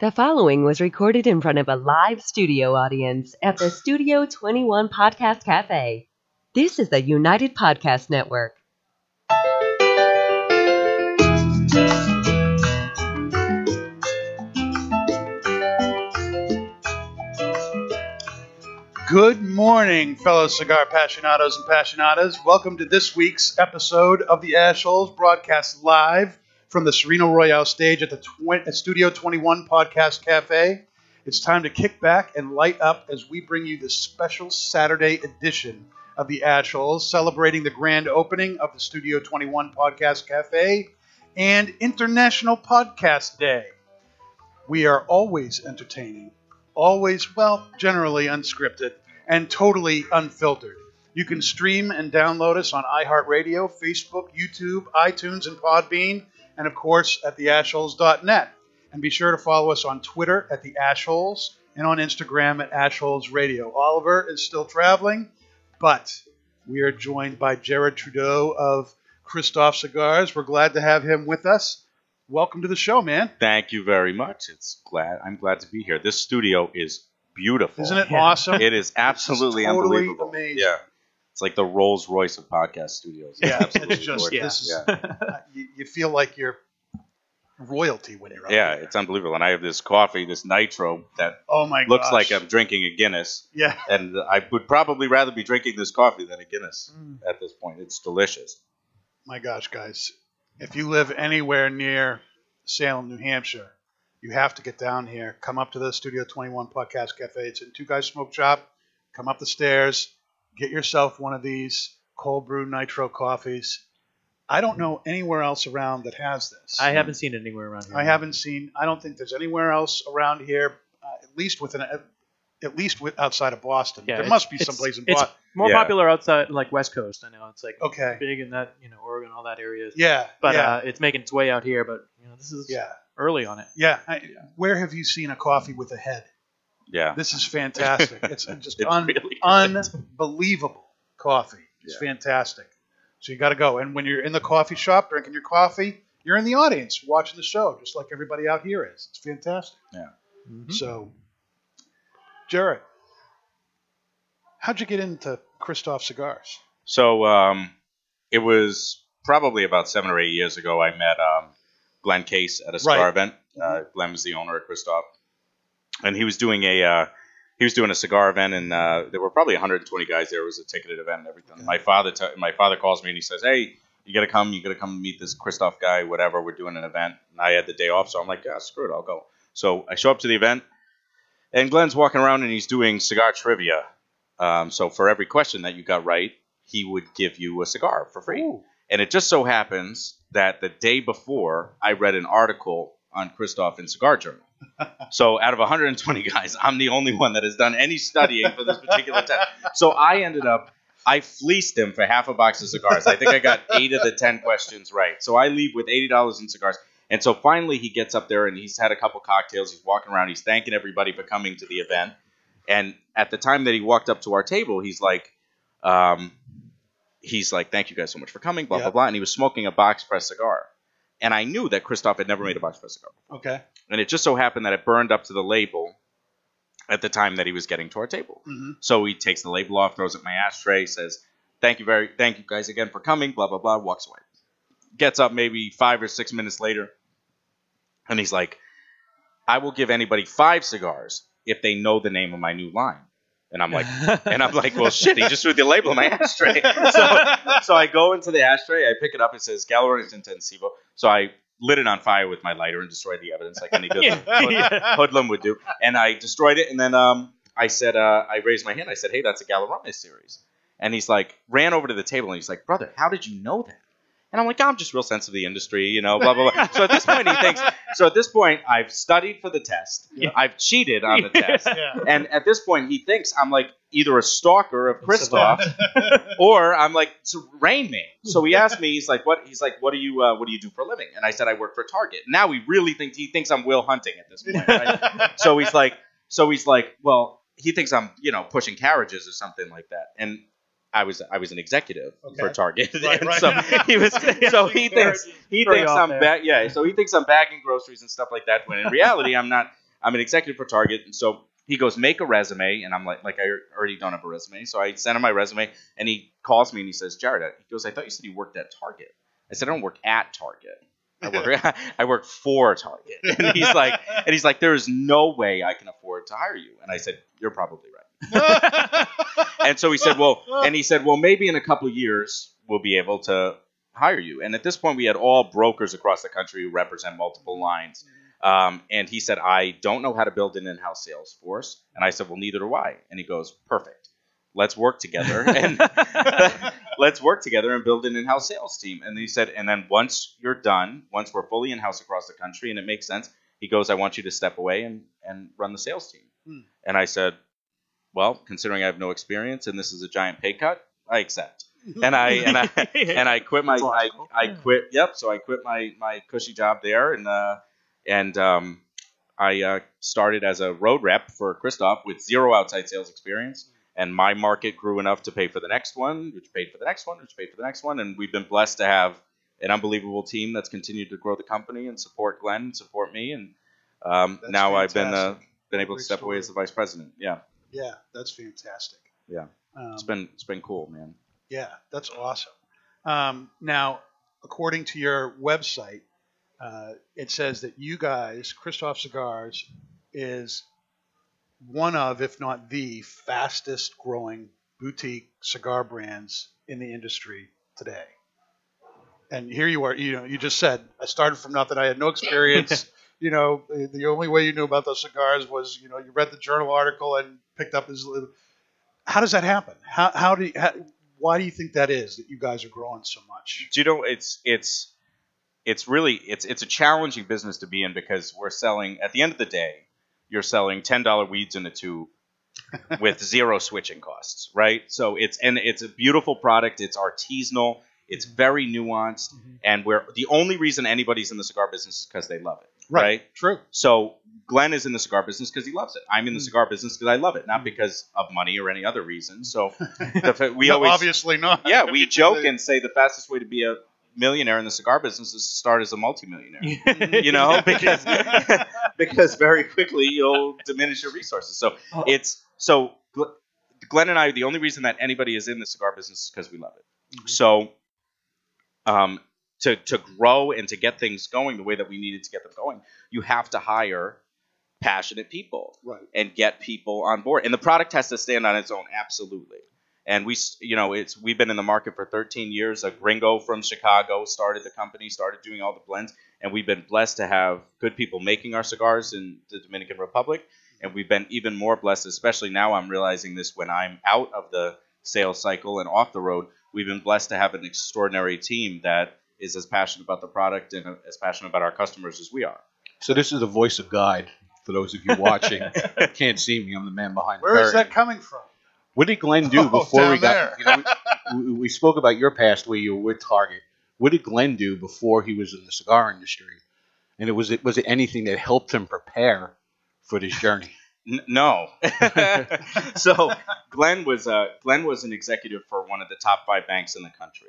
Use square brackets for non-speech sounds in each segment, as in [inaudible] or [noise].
The following was recorded in front of a live studio audience at the Studio 21 Podcast Cafe. This is the United Podcast Network. Good morning, fellow cigar passionados and passionatas. Welcome to this week's episode of the Ashholes, broadcast live from the Sereno Royale stage at the tw- at Studio 21 Podcast Cafe. It's time to kick back and light up as we bring you this special Saturday edition of the Ashholes, celebrating the grand opening of the Studio 21 Podcast Cafe and International Podcast Day. We are always entertaining, always, well, generally unscripted, and totally unfiltered. You can stream and download us on iHeartRadio, Facebook, YouTube, iTunes, and Podbean, and of course at theashholes.net. And be sure to follow us on Twitter at the Ashholes and on Instagram at Ashholes Radio. Oliver is still traveling, but we are joined by Jarrid Trudeau of Kristoff Cigars. We're glad to have him with us. Welcome to the show, man. Thank you very much. It's glad I'm glad to be here. This studio is beautiful. Isn't it awesome? It is absolutely totally unbelievable. amazing. Yeah, it's like the Rolls Royce of podcast studios. Yeah, absolutely it's just this is yeah. [laughs] you, you feel like you're royalty when you're up yeah, there. it's unbelievable. And I have this coffee, this nitro that Oh my looks gosh. like I'm drinking a Guinness, yeah. [laughs] and I would probably rather be drinking this coffee than a Guinness Mm. at this point. It's delicious. My gosh, guys. If you live anywhere near Salem, New Hampshire, you have to get down here. Come up to the Studio 21 Podcast Cafe. It's in Two Guys Smoke Shop. Come up the stairs. Get yourself one of these cold brew nitro coffees. I don't know anywhere else around that has this. I haven't seen it anywhere around here. I haven't seen. I don't think there's anywhere else around here, uh, at least within, a, at least with, outside of Boston. Yeah, there must be it's- someplace in Boston. it's Boston. more Yeah. popular outside, like West Coast. I know it's like Okay. big in that, you know, Oregon, all that area. Yeah. But yeah. uh, it's making its way out here. But you know, this is yeah. early on it. Yeah. I, where have you seen a coffee with a head? Yeah, This is fantastic. It's [laughs] just It's un- really unbelievable coffee. It's Yeah. fantastic. So you got to go. And when you're in the coffee shop drinking your coffee, you're in the audience watching the show, just like everybody out here is. It's fantastic. Mhm. So, Jarrid, how'd you get into Kristoff Cigars? So um, it was probably about seven or eight years ago. I met um, Glenn Case at a cigar Right. event. Uh, Glenn was the owner of Kristoff, and he was doing a uh, he was doing a cigar event, and uh, there were probably 120 guys there. It was a ticketed event and everything. Okay. My father t- my father calls me and he says, "Hey, you got to come. You got to come meet this Kristoff guy. Whatever. We're doing an event." And I had the day off, so I'm like, "Yeah, screw it. I'll go." So I show up to the event, and Glenn's walking around and he's doing cigar trivia. Um, so for every question that you got right, he would give you a cigar for free. Ooh. And it just so happens that the day before, I read an article on Kristoff in Cigar Journal. So out of 120 guys, I'm the only one that has done any studying for this particular test. So I ended up, I fleeced him for half a box of cigars. I think I got eight of the 10 questions right. So I leave with $80 in cigars. And so finally he gets up there and he's had a couple cocktails. He's walking around. He's thanking everybody for coming to the event. And at the time that he walked up to our table, he's like, um, he's like, "Thank you guys so much for coming." Blah Yeah. blah blah. And he was smoking a box press cigar, and I knew that Kristoff had never made a box press cigar, Okay. and it just so happened that it burned up to the label at the time that he was getting to our table. hmm So he takes the label off, throws it in my ashtray, says, "Thank you very, thank you guys again for coming." Blah blah blah. Walks away. Gets up maybe five or six minutes later, and he's like, "I will give anybody five cigars if they know the name of my new line." And I'm like, [laughs] and I'm like, well, shit, he just threw the label in my ashtray. [laughs] So, so I go into the ashtray, I pick it up, it says Galerones Intensivo. So I lit it on fire with my lighter and destroyed the evidence like any good [laughs] Yeah. hood- hoodlum would do. And I destroyed it, and then um, I said, uh, I raised my hand, I said, hey, that's a Galerones series. And he's like, ran over to the table, and he's like, brother, how did you know that? And I'm like, I'm just real sensitive to the industry, you know, blah, blah, blah. So at this point, he thinks, so at this point, I've studied for the test. Yeah. I've cheated on the [laughs] test. Yeah. And at this point, he thinks I'm like either a stalker of Kristoff or I'm like to Rain Man. So he asked me, he's like, "What?" He's like, "What do you uh, What do you do for a living?" And I said, "I work for Target." Now he really thinks he thinks I'm Will Hunting at this point. Right? [laughs] so he's like, so he's like, well, he thinks I'm you know pushing carriages or something like that. And I was I was an executive Okay. for Target, [laughs] [laughs] Right, and right. so he was [laughs] so he thinks he thinks I'm there. ba- yeah so he thinks I'm bagging groceries and stuff like that. When in reality, I'm not. I'm an executive for Target, and so he goes, make a resume, and I'm like, like I already don't have a resume, so I send him my resume, and he calls me and he says, Jarrid, he goes, I thought you said you worked at Target. I said, I don't work at Target. I work, I work for Target. And he's like, and he's like, there is no way I can afford to hire you. And I said, you're probably right. [laughs] And so he said, well, and he said, well, maybe in a couple of years we'll be able to hire you. And at this point, we had all brokers across the country who represent multiple lines. Um, and he said, I don't know how to build an in-house sales force. And I said, well, neither do I. And he goes, perfect. Let's work together [laughs] and [laughs] let's work together and build an in-house sales team. And he said, and then once you're done, once we're fully in-house across the country and it makes sense, he goes, I want you to step away and, and run the sales team. Hmm. And I said, well, considering I have no experience and this is a giant pay cut, I accept. [laughs] And I and I [laughs] and I quit my I. I quit. Yep. So I quit my my cushy job there, and uh, and um, I uh, started as a road rep for Kristoff with zero outside sales experience. And my market grew enough to pay for the next one, which paid for the next one, which paid for the next one. And we've been blessed to have an unbelievable team that's continued to grow the company and support Glenn, and support me. And um, now I've been uh, been able to Great step away as the vice president. Yeah, Yeah, that's fantastic. Yeah. Um, it's been it's been cool, man. Yeah, that's awesome. Um, now, according to your website, uh, it says that you guys, Kristoff Cigars, is one of, if not the fastest growing boutique cigar brands in the industry today. And here you are, you know, you just said, I started from nothing. I had no experience. [laughs] you know, the the only way you knew about those cigars was, you know, you read the journal article and picked up his. How does that happen? How, how do you, how, why do you think that is that you guys are growing so much? Do you know it's it's it's really it's it's a challenging business to be in because we're selling at the end of the day you're selling ten dollar weeds in a tube [laughs] with zero switching costs, right? So it's and it's a beautiful product. It's artisanal. It's very nuanced, mm-hmm. and we're the only reason anybody's in the cigar business is because they love it, right? True. So Glenn is in the cigar business because he loves it. I'm in the cigar business because I love it, not because of money or any other reason. [laughs] So the, we No, always obviously not. yeah, we [laughs] joke and say the fastest way to be a millionaire in the cigar business is to start as a multimillionaire. [laughs] You know, because because very quickly you'll diminish your resources. So Oh. it's so Gl- Glenn and I. The only reason that anybody is in the cigar business is because we love it. Mhm. So, um, to to grow and to get things going the way that we needed to get them going, you have to hire passionate people Right. and get people on board. And the product has to stand on its own, absolutely. And we, you know, it's we've been in the market for 13 years. A gringo from Chicago started the company, started doing all the blends, and we've been blessed to have good people making our cigars in the Dominican Republic. And we've been even more blessed, especially now. I'm realizing this when I'm out of the sales cycle and off the road. We've been blessed to have an extraordinary team that is as passionate about the product and as passionate about our customers as we are. So this is the voice of guide for those of you watching. [laughs] Can't see me. I'm the man behind the Where is that coming from? What did Glenn do [laughs] Oh, before we got? You know, we, we spoke about your past where you were with Target. What did Glenn do before he was in the cigar industry? And it was it was it anything that helped him prepare for this journey? [laughs] N- no. so Glenn was uh, Glenn was an executive for one of the top five banks in the country,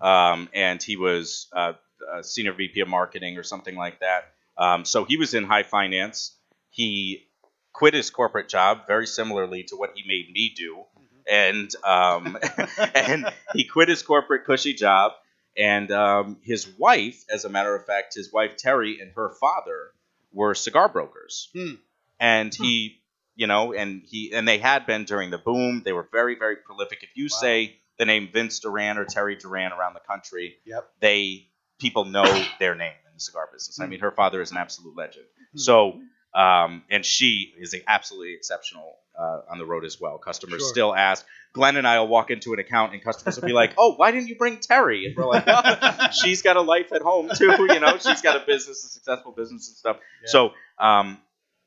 um, and he was uh, a senior VP of marketing or something like that. Um, so he was in high finance. He quit his corporate job very similarly to what he made me do, and um, [laughs] and he quit his corporate cushy job. And um, his wife, as a matter of fact, his wife Terry and her father were cigar brokers Hmm. and he you know and he and they had been during the boom they were very very prolific if you Wow. say the name vince duran or terry duran around the country Yep. they people know their name in the cigar business i mean her father is an absolute legend Hmm. so um, and she is absolutely exceptional uh, on the road as well customers Sure. still ask glenn and i will walk into an account and customers will be like oh why didn't you bring terry and we're like well, [laughs] she's got a life at home too you know she's got a business a successful business and stuff Yeah. so um,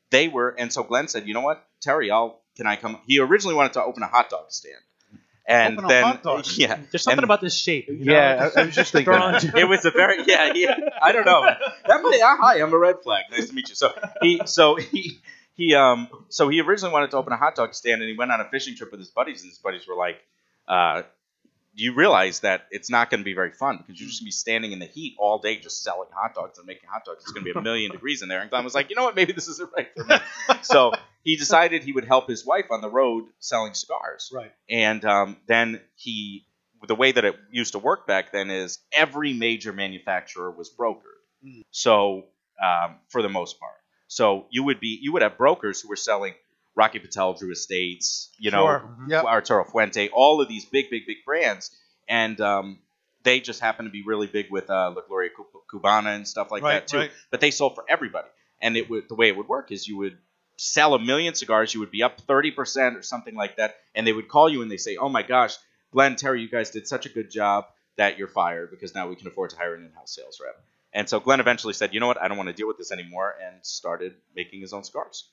they were, and so Glenn said, "You know what, Terry? I'll can I come?" He originally wanted to open a hot dog stand, and Open then [laughs] yeah, There's something And- about this shape. You know, Yeah, I- I was just thinking drawn that. to- it was a very yeah, yeah. I don't know. That might, ah, hi, I'm a red flag. Nice to meet you. So he, so he, he, um, so he originally wanted to open a hot dog stand, and he went on a fishing trip with his buddies, and his buddies were like, uh, you realize that it's not going to be very fun because you're just going to be standing in the heat all day just selling hot dogs and making hot dogs. It's going to be a million [laughs] degrees in there. And Glenn was like, you know what? Maybe this isn't right for me. [laughs] so he decided he would help his wife on the road selling cigars. Right. And um, then he, the way that it used to work back then is every major manufacturer was brokered. Mm. So um, for the most part, so you would be you would have brokers who were selling Rocky Patel, Drew Estates, you know, Sure. Yep. Arturo Fuente, all of these big, big, big brands, and um, they just happen to be really big with uh, La Gloria Cubana and stuff like Right, that too. right. But they sold for everybody, and it would the way it would work is you would sell a million cigars, you would be up thirty percent or something like that, and they would call you and they say, "Oh my gosh, Glenn Terry, you guys did such a good job that you're fired because now we can afford to hire an in-house sales rep." And so Glenn eventually said, "You know what? I don't want to deal with this anymore," and started making his own cigars.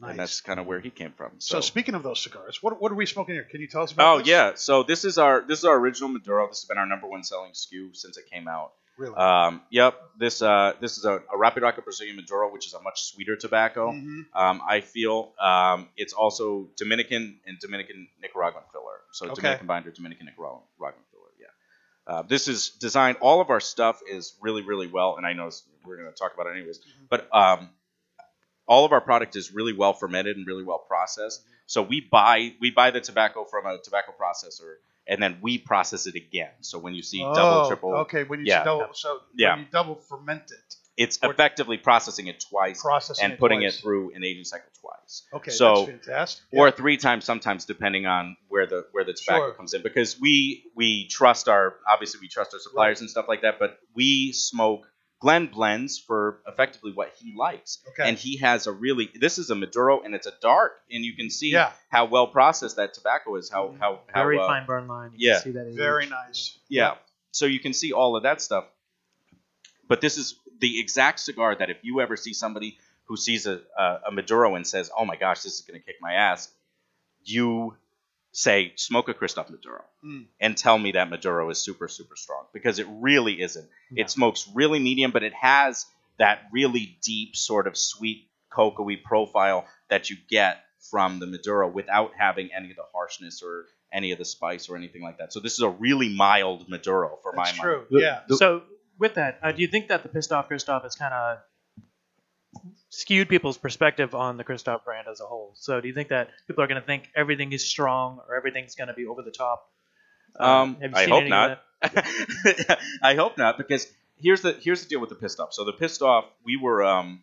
Nice. And that's kind of where he came from. so, speaking of those cigars, what, what are we smoking here? Can you tell us about Oh this? yeah, so this is our this is our original Maduro. This has been our number one selling SKU since it came out. Really? Um, yep, this uh, this is a, Arapiraca Brazilian Maduro, which is a much sweeter tobacco. Mhm. Um, I feel um, it's also Dominican and Dominican Nicaraguan filler. So Okay. Dominican binder, Dominican Nicaraguan filler. Yeah. Uh, this is designed. All of our stuff is really, really well, and I know we're going to talk about it anyways. But um, all of our product is really well fermented and really well processed. So we buy we buy the tobacco from a tobacco processor, and then we process it again. So when you see oh, double, triple, Okay, when you yeah. double, so Yeah. when you double ferment it, it's effectively processing it twice processing and it putting twice. it through an aging cycle twice. Okay, so- that's fantastic. or Yeah. three times sometimes depending on where the where the tobacco Sure. comes in because we we trust our obviously we trust our suppliers and stuff like that but we smoke Glenn blends for effectively what he likes Okay. and he has a really this is a Maduro and it's a dark and you can see Yeah. how well processed that tobacco is how how, how Very uh, fine burn line. You yeah. Can see that Very age. nice. yeah so you can see all of that stuff but this is the exact cigar that if you ever see somebody who sees a, a, a Maduro and says, "Oh my gosh, this is going to kick my ass," you say, "Smoke a Kristoff Maduro," Mm. and tell me that Maduro is super super strong because it really isn't. Yeah. It smokes really medium, but it has that really deep sort of sweet cocoa profile that you get from the Maduro without having any of the harshness or any of the spice or anything like that. So this is a really mild Maduro for That's my true. money. The- yeah. So with that, uh, do you think that the pissed off Kristoff has kind of skewed people's perspective on the Kristoff brand as a whole? So do you think that people are going to think everything is strong or everything's going to be over the top? Um, you I hope not. [laughs] I hope not because here's the here's the deal with the pissed off. So the pissed off, we were um,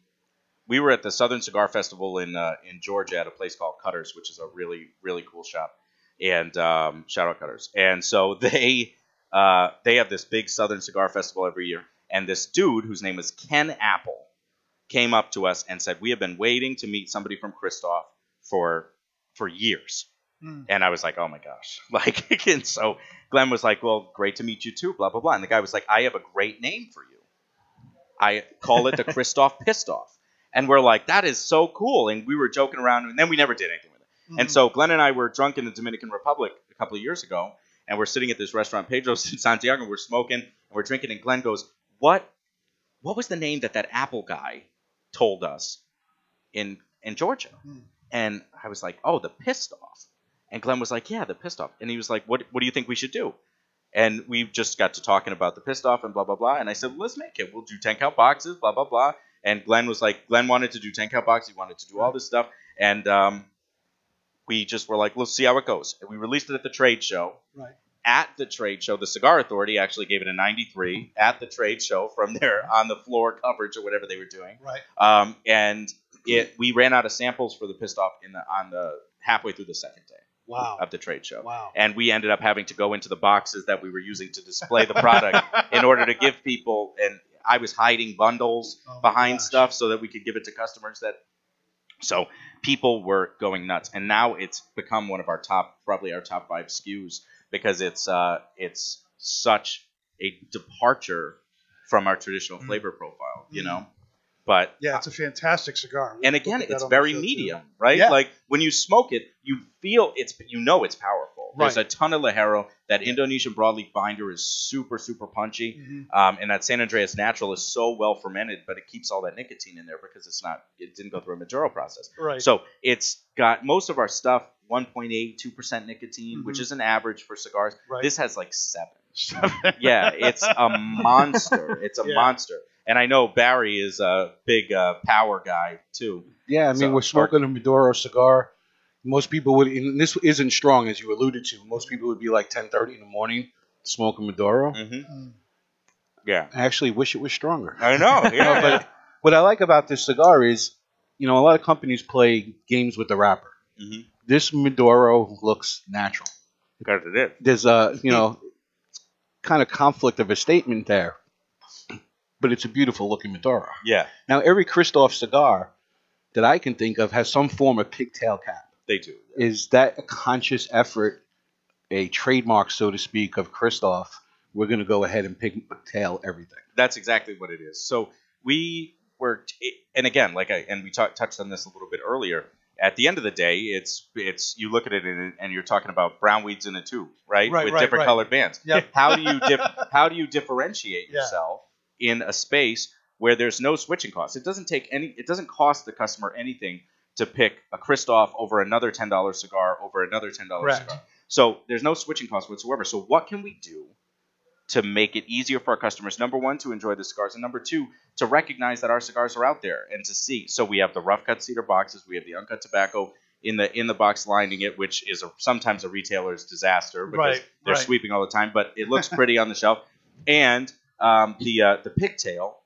we were at the Southern Cigar Festival in uh, in Georgia at a place called Cutters, which is a really really cool shop, and um, shout out Cutters. And so [laughs] they uh, they have this big Southern Cigar Festival every year, and this dude whose name is Ken Apple came up to us and said, "We have been waiting to meet somebody from Kristoff for for years." Mm. And I was like, oh my gosh. [laughs] Like, and so Glenn was like, well, great to meet you too, blah, blah, blah. And the guy was like, I have a great name for you. I call it the [laughs] Kristoff Pissed Off. And we're like, that is so cool. And we were joking around, and then we never did anything with it. Mm. And so Glenn and I were drunk in the Dominican Republic a couple of years ago, and we're sitting at this restaurant, Pedro's in [laughs] Santiago, and we're smoking, and we're drinking, and Glenn goes, what, what was the name that that Apple guy told us in, in Georgia? Hmm. And I was like, oh, the Pissed Off. And Glenn was like, yeah, the pissed off. And he was like, what, what do you think we should do? And we just got to talking about the pissed off and blah, blah, blah. And I said, well, let's make it. We'll do 10 count boxes, blah, blah, blah. And Glenn was like, Glenn wanted to do 10 count boxes. He wanted to do all this stuff. And um, we just were like, let's see how it goes. And we released it at the trade show. Right. At the trade show, the Cigar Authority actually gave it a 93 at the trade show from their on the floor coverage or whatever they were doing. Right. Um, and it we ran out of samples for the pissed off in the on the halfway through the second day Wow. of the trade show. Wow. And we ended up having to go into the boxes that we were using to display the product in order to give people and I was hiding bundles Oh behind gosh. stuff so that we could give it to customers that so people were going nuts and now it's become one of our top probably our top 5 SKUs because it's uh it's such a departure from our traditional Mm. flavor profile, you know. But Yeah, it's a fantastic cigar. and We'll again, it's very show, too. medium, right? Yeah. Like when you smoke it, you feel it's you know it's powerful. There's a ton of Ligero. That Indonesian broadleaf binder is super, super punchy. Mhm. Um, and that San Andreas Natural is so well fermented, but it keeps all that nicotine in there because it's not, it didn't go through a Maduro process. Right. So it's got most of our stuff 1.8, 2% nicotine, which Mhm. is an average for cigars. Right. This has like seven. Yeah, it's a [laughs] monster. It's a Yeah. monster. And I know Barry is a big uh, power guy too. Yeah, I mean, So- we're smoking a Maduro cigar. Most people would, and this isn't strong as you alluded to. Most people would be like 10:30 in the morning smoking Maduro. hmm Mm. Yeah, I actually wish it was stronger. I know. [laughs] No, Yeah, but what I like about this cigar is, you know, a lot of companies play games with the wrapper. hmm This Maduro looks natural. Because it is. There's a, you know, kind of conflict of a statement there, but it's a beautiful looking Maduro. Yeah, Now, every Kristoff cigar that I can think of has some form of pigtail cap. they do. Is that a conscious effort, a trademark, so to speak, of Kristoff? We're going to go ahead and pigtail everything. That's exactly what it is. So we worked, and again, like I and we talk, touched on this a little bit earlier. At the end of the day, it's it's you look at it and, and you're talking about brown weeds in a tube, right? Right, With right, different right. colored bands. Yep. How do you dif- [laughs] how do you differentiate Yeah. In a space where there's no switching costs? It doesn't take any. It doesn't cost the customer anything to pick a Kristoff over another ten dollar cigar over another ten dollar Correct. cigar. So there's no switching costs whatsoever. So what can we do to make it easier for our customers? Number one, to enjoy the cigars, and number two, to recognize that our cigars are out there and to see. So we have the rough cut cedar boxes, we have the uncut tobacco in the in the box lining it, which is a, sometimes a retailer's disaster because Right, they're right. sweeping all the time, but it looks pretty on the shelf. And um, the uh, the pigtail,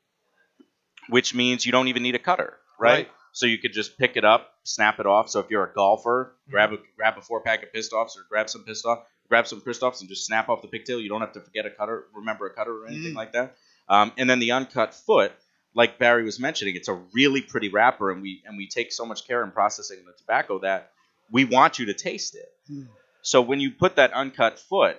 which means you don't even need a cutter, right? Right. So you could just pick it up, snap it off. So if you're a golfer, grab a grab a four pack of pissed offs or grab some pissed off, grab some pissed offs and just snap off the pigtail. You don't have to forget a cutter, remember a cutter or anything Mm. like that. Um, and then the uncut foot, like Barry was mentioning, it's a really pretty wrapper, and we and we take so much care in processing the tobacco that we want you to taste it. Mm. So when you put that uncut foot,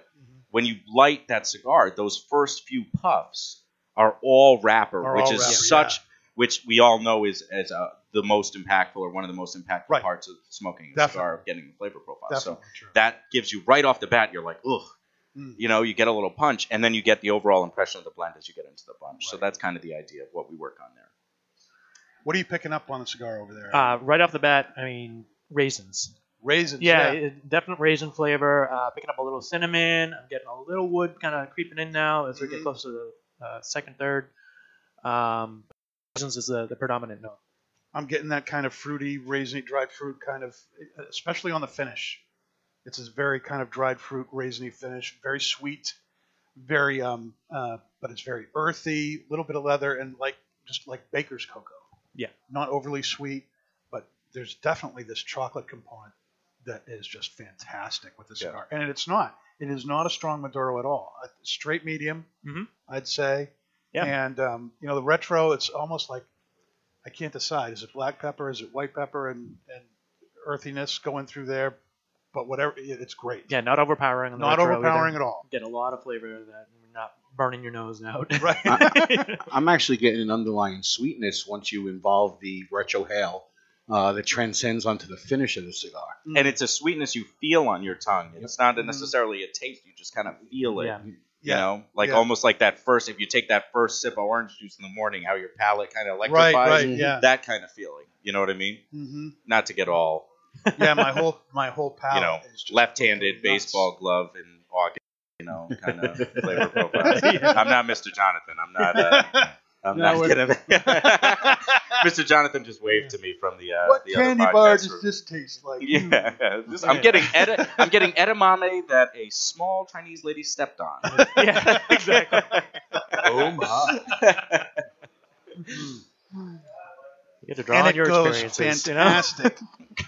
when you light that cigar, those first few puffs are all wrapper, Are which all is wrapper, such, which we all know is as uh, the most impactful or one of the most impactful Right. parts of smoking a Definitely. cigar, of getting the flavor profile. So true. that gives you right off the bat, you're like, ugh. Mm. You know, you get a little punch, and then you get the overall impression of the blend as you get into the bunch. So Right. that's kind of the idea of what we work on there. What are you picking up on the cigar over there? Uh, right off the bat, I mean raisins. Raisins. Yeah, it- definite raisin flavor. Uh, picking up a little cinnamon. I'm getting a little wood kind of creeping in now as we Mhm. get close to the uh, second, third. Um, raisins is the, the predominant note. I'm getting that kind of fruity, raisiny, dried fruit kind of, especially on the finish. It's a very kind of dried fruit, raisiny finish, very sweet, very um, uh, but it's very earthy, little bit of leather, and like just like baker's cocoa. Yeah. Not overly sweet, but there's definitely this chocolate component that is just fantastic with the Yeah. cigar. And it's not. It is not a strong Maduro at all. A straight medium, Mhm. I'd say. Yeah. And um, you know the retro, it's almost like I can't decide. Is it black pepper? Is it white pepper? And, and earthiness going through there. But whatever, it's great. Yeah, not overpowering. The Not retro overpowering either. at all. Get a lot of flavor out of that you're not burning your nose out. Right. [laughs] I'm actually getting an underlying sweetness once you involve the retro hail uh, that transcends onto the finish of the cigar. And it's a sweetness you feel on your tongue. It's not Mhm. necessarily a taste. You just kind of feel it. Yeah. You Yeah. know, like Yeah. almost like that first. If you take that first sip of orange juice in the morning, how your palate kind of right, electrifies. right, yeah. That kind of feeling. You know what I mean? hmm Not to get all Yeah, my whole my whole palate [laughs] you know is just left-handed baseball glove in August. You know, kind of [laughs] flavor profile. [laughs] I'm not Mr. Jonathan. I'm not. Uh, I'm No, not we're- kidding. [laughs] [laughs] Mr. Jonathan just waved to me from the uh, what the other candy bar does room. this taste like? Yeah, [laughs] This- I'm getting edi- I'm getting edamame that a small Chinese lady stepped on. yeah, exactly. Oh my! You get to draw and on it your goes experiences. You know? fantastic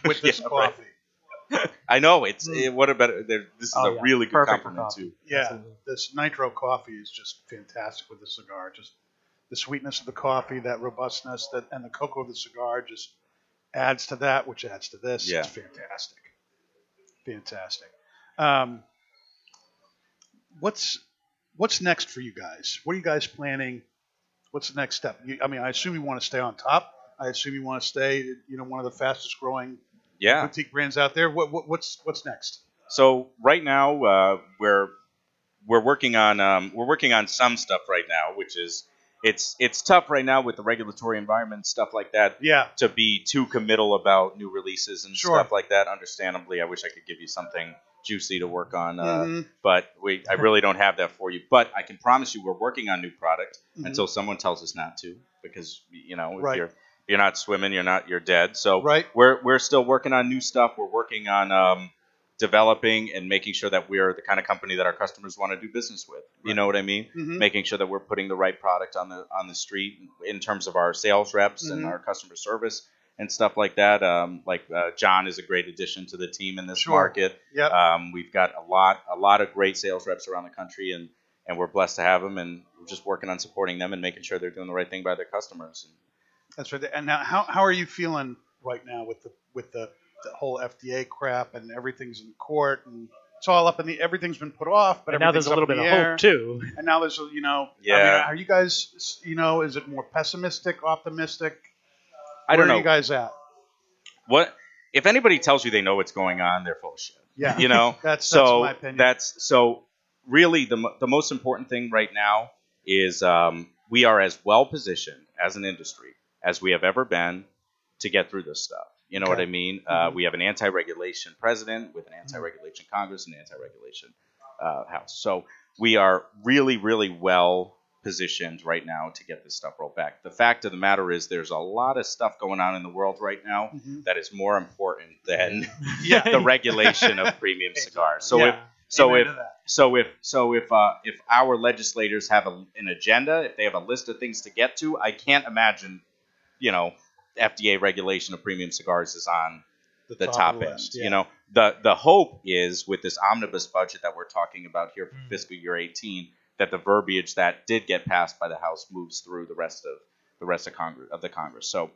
with this Yeah, right. coffee. I know it's Mm. eh, what a better. This is Oh, a yeah. really good Perfect compliment coffee. too. Yeah, Absolutely. this nitro coffee is just fantastic with the cigar. Just the sweetness of the coffee, that robustness, that and the cocoa of the cigar just adds to that, which adds to this. Yeah. It's fantastic, fantastic. Um, what's what's next for you guys? What are you guys planning? What's the next step? You, I mean, I assume you want to stay on top. I assume you want to stay, you know, one of the fastest growing Yeah. boutique brands out there. What, what what's what's next? So right now uh, we're we're working on um, we're working on some stuff right now, which is it's it's tough right now with the regulatory environment and stuff like that Yeah. to be too committal about new releases and Sure. stuff like that. Understandably, I wish I could give you something juicy to work on, uh, Mhm. but we I really don't have that for you. But I can promise you, we're working on new product Mhm. until someone tells us not to, because you know if Right. you're you're not swimming, you're not you're dead. So Right. we're we're still working on new stuff. We're working on um, developing and making sure that we're the kind of company that our customers want to do business with. You Right. know what I mean? Mhm. Making sure that we're putting the right product on the on the street in terms of our sales reps Mhm. and our customer service and stuff like that. Um, like uh, John is a great addition to the team in this Sure. market. Yep. Um, we've got a lot a lot of great sales reps around the country and and we're blessed to have them and we're just working on supporting them and making sure they're doing the right thing by their customers. That's right. And now, how, how are you feeling right now with the with the, the whole FDA crap and everything's in court and it's all up in the everything's been put off, but And now there's a little bit of up in the air. hope too. And now there's you know, I mean, Yeah. are you guys you know is it more pessimistic, optimistic? I don't Where know Are you guys at? what if anybody tells you they know what's going on, they're full of shit. Yeah. You know, [laughs] That's so that's my opinion. that's so really the the most important thing right now is um, we are as well positioned as an industry as we have ever been to get through this stuff. You know what I mean? Uh, Mhm. we have an anti-regulation president with an anti-regulation Congress and an anti-regulation uh, House. So we are really, really well positioned right now to get this stuff rolled back. The fact of the matter is, there's a lot of stuff going on in the world right now Mhm. that is more important than Yeah. [laughs] [laughs] the regulation of premium cigars. So if so if so if so if uh, if our legislators have a, an agenda, if they have a list of things to get to, I can't imagine, you know, FDA regulation of premium cigars is on the top, of the end. list, You know, the the hope is with this omnibus budget that we're talking about here for Mm. fiscal year 18 that the verbiage that did get passed by the House moves through the rest of the rest of Congress of the Congress. So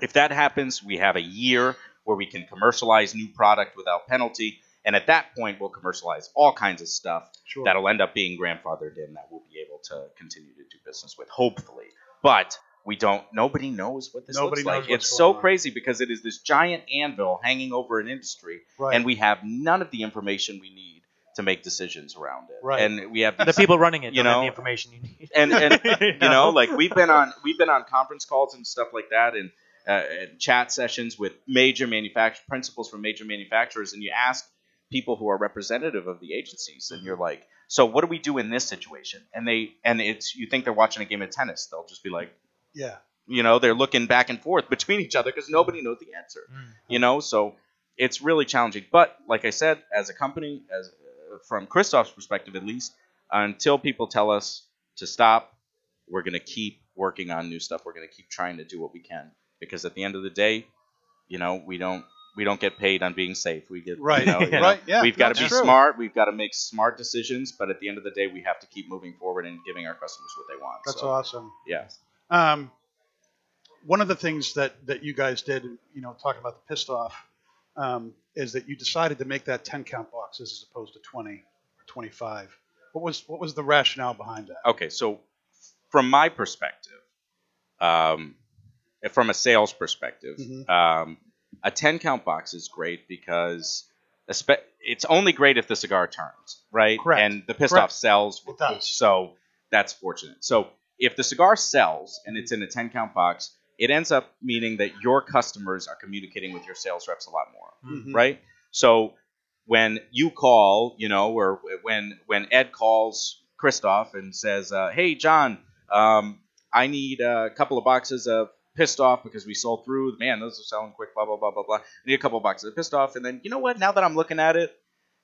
if that happens, we have a year where we can commercialize new product without penalty, and at that point, we'll commercialize all kinds of stuff Sure. that'll end up being grandfathered in that we'll be able to continue to do business with, hopefully. But we don't. Nobody knows what this Nobody looks like. It's so on. crazy because it is this giant anvil hanging over an industry, right. and we have none of the information we need to make decisions around it. Right. And we have The people running it You don't have know, the information you need. and and You [laughs] you know, like we've been on we've been on conference calls and stuff like that, and, uh, and chat sessions with major manufacturer principals from major manufacturers, and you ask people who are representative of the agencies, and you're like, so what do we do in this situation? And they and it's you think they're watching a game of tennis, they'll just be like, yeah. you know, they're looking back and forth between each other because nobody knows the answer Mm. you know so it's really challenging but like i said as a company as uh, from Kristoff's perspective at least until people tell us to stop we're going to keep working on new stuff we're going to keep trying to do what we can because at the end of the day you know we don't we don't get paid on being safe we get Right. you know, [laughs] know, Right. Yeah. we've got to be true. smart we've got to make smart decisions but at the end of the day we have to keep moving forward and giving our customers what they want That's so, awesome. yeah Um, one of the things that, that you guys did, you know, talking about the pissed off, um, is that you decided to make that 10 count boxes as opposed to 20 or 25. What was what was the rationale behind that? Okay, so from my perspective, um, from a sales perspective, Mhm. um, a 10 count box is great because it's only great if the cigar turns, right? Correct. And the pissed Correct. off sells. It does. So that's fortunate. So if the cigar sells and it's in a 10 count box, it ends up meaning that your customers are communicating with your sales reps a lot more Mhm. right? So when you call, you know, or when when Ed calls Kristoff and says, uh, "Hey, John, um, I need a couple of boxes of pissed off because we sold through. Man, those are selling quick. Blah blah blah blah blah. I need a couple of boxes of pissed off, and then you know what? Now that I'm looking at it."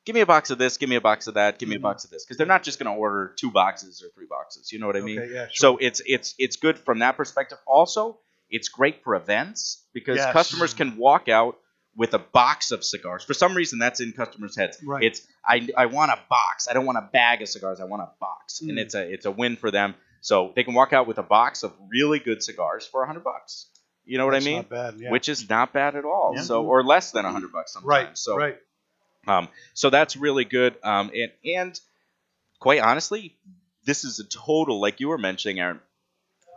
Give me a box of this. Give me a box of that. Give me a Mhm. box of this, because they're not just going to order two boxes or three boxes. You know what I mean? Okay, yeah, sure. So it's it's it's good from that perspective. Also, it's great for events because Yes. customers can walk out with a box of cigars. For some reason, that's in customers' heads. Right. It's I, I want a box. I don't want a bag of cigars. I want a box, and Mm. it's a it's a win for them. So they can walk out with a box of really good cigars for a hundred bucks. You know what That's I mean? Not bad. Yeah. Which is not bad at all. Yeah. So or less than a hundred bucks sometimes. right. So right. Um, so that's really good. Um, and, and quite honestly, this is a total, like you were mentioning, Aaron,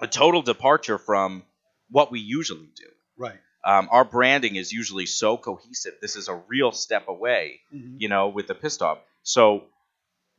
a total departure from what we usually do. Right. um, our branding is usually so cohesive. This is a real step away, Mhm. you know, with the pissed off. So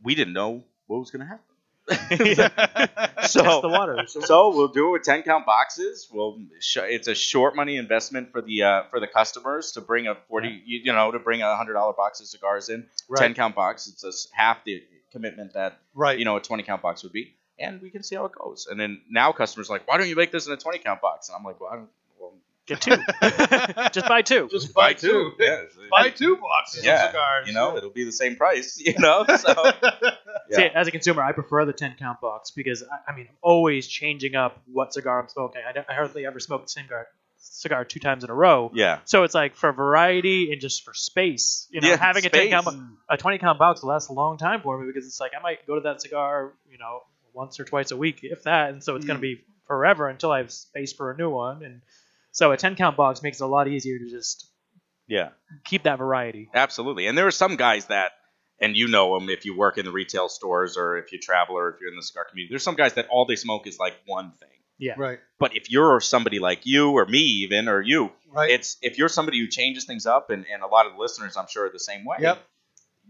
we didn't know what was going to happen. [laughs] so Test the water. so we'll do it with 10 count boxes. We'll sh- it's a short money investment for the uh, for the customers to bring a 40 you, you know to bring a hundred dollar box of cigars in 10 count box. It's a s half the commitment that right. you know a 20 count box would be, and we can see how it goes. And then now customers are like, why don't you make this in a 20 count box? And I'm like, well, I don't. Well, Get two. [laughs] Just buy two. Just buy two. Yeah, Buy two boxes Yeah, of cigars. you know, it'll be the same price. [laughs] You know, so See, yeah. as a consumer, I prefer the 10 count box because I, I mean, I'm always changing up what cigar I'm smoking. I, I hardly ever smoke the same cigar, cigar two times in a row. yeah, So it's like for variety and just for space, you know, Yeah, having a 10 count, a 20 count box lasts a long time for me because it's like I might go to that cigar, you know, once or twice a week, if that, and so it's going Mm. to be forever until I have space for a new one. And so a 10 count box makes it a lot easier to just yeah. keep that variety. Absolutely. And there are some guys that, and you know them if you work in the retail stores or if you travel or if you're in the cigar community. There's some guys that all they smoke is like one thing. Yeah. Right. But if you're somebody like you or me even or you, Right. it's if you're somebody who changes things up, and, and a lot of the listeners I'm sure are the same way. Yep.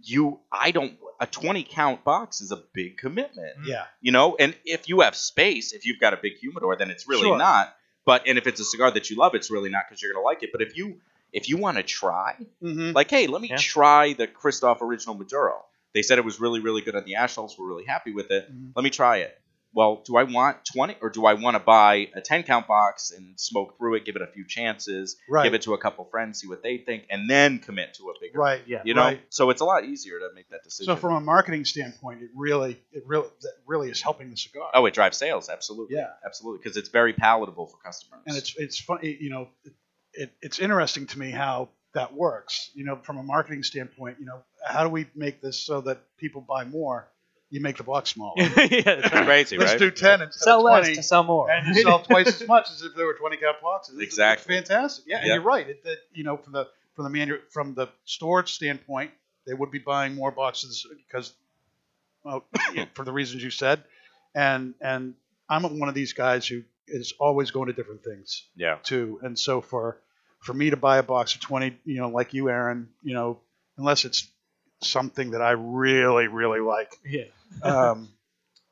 You, I don't. A 20 count box is a big commitment. Mm. yeah. You know, and if you have space, if you've got a big humidor, then it's really Sure. not. But and if it's a cigar that you love, it's really not because you're gonna like it. But if you if you want to try, Mm-hmm. like, hey, let me Yeah. try the Kristoff Original Maduro. They said it was really, really good on the Ashholes. We're really happy with it. Mhm. Let me try it. Well, do I want 20 or do I want to buy a 10 count box and smoke through it, give it a few chances, Right. give it to a couple friends, see what they think, and then commit to a bigger? Right. Yeah. You know, Right. so it's a lot easier to make that decision. So from a marketing standpoint, it really, it really, that really is helping the cigar. oh, it drives sales, absolutely. Yeah. absolutely, because it's very palatable for customers. and it's it's funny, you know, it, it, it's interesting to me how that works. You know, from a marketing standpoint, you know, how do we make this so that people buy more? You make the box smaller. [laughs] yeah, It's [laughs] crazy, Let's right? do ten instead sell of less to sell more. and you sell [laughs] twice as much as if there were twenty count boxes. It's- Exactly. it's fantastic. Yeah, and Yeah. you're right. It, that you know, from the from the manu- from the store standpoint, they would be buying more boxes because, well, [coughs] for the reasons you said, and and I'm one of these guys who is always going to different things yeah, too. And so for for me to buy a box of 20, you know, like you, Aaron, you know, unless it's something that I really, really like, yeah. um,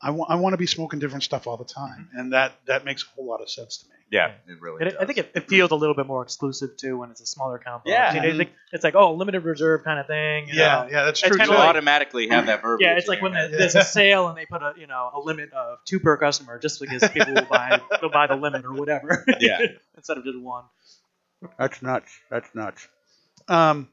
I want I want to be smoking different stuff all the time, and that that makes a whole lot of sense to me. yeah, it really. It, does. I think it, it feels a little bit more exclusive too when it's a smaller compound. Yeah. You know, it's like, it's like oh, limited reserve kind of thing. you Yeah, know? yeah, that's true. kinda too. You'll like- automatically have that verbiage. Yeah, it's like when the, there's a sale and they put a you know a limit of two per customer just because [laughs] people will buy they'll buy the limit or whatever. Yeah. [laughs] instead of just one. That's nuts. That's nuts. Um,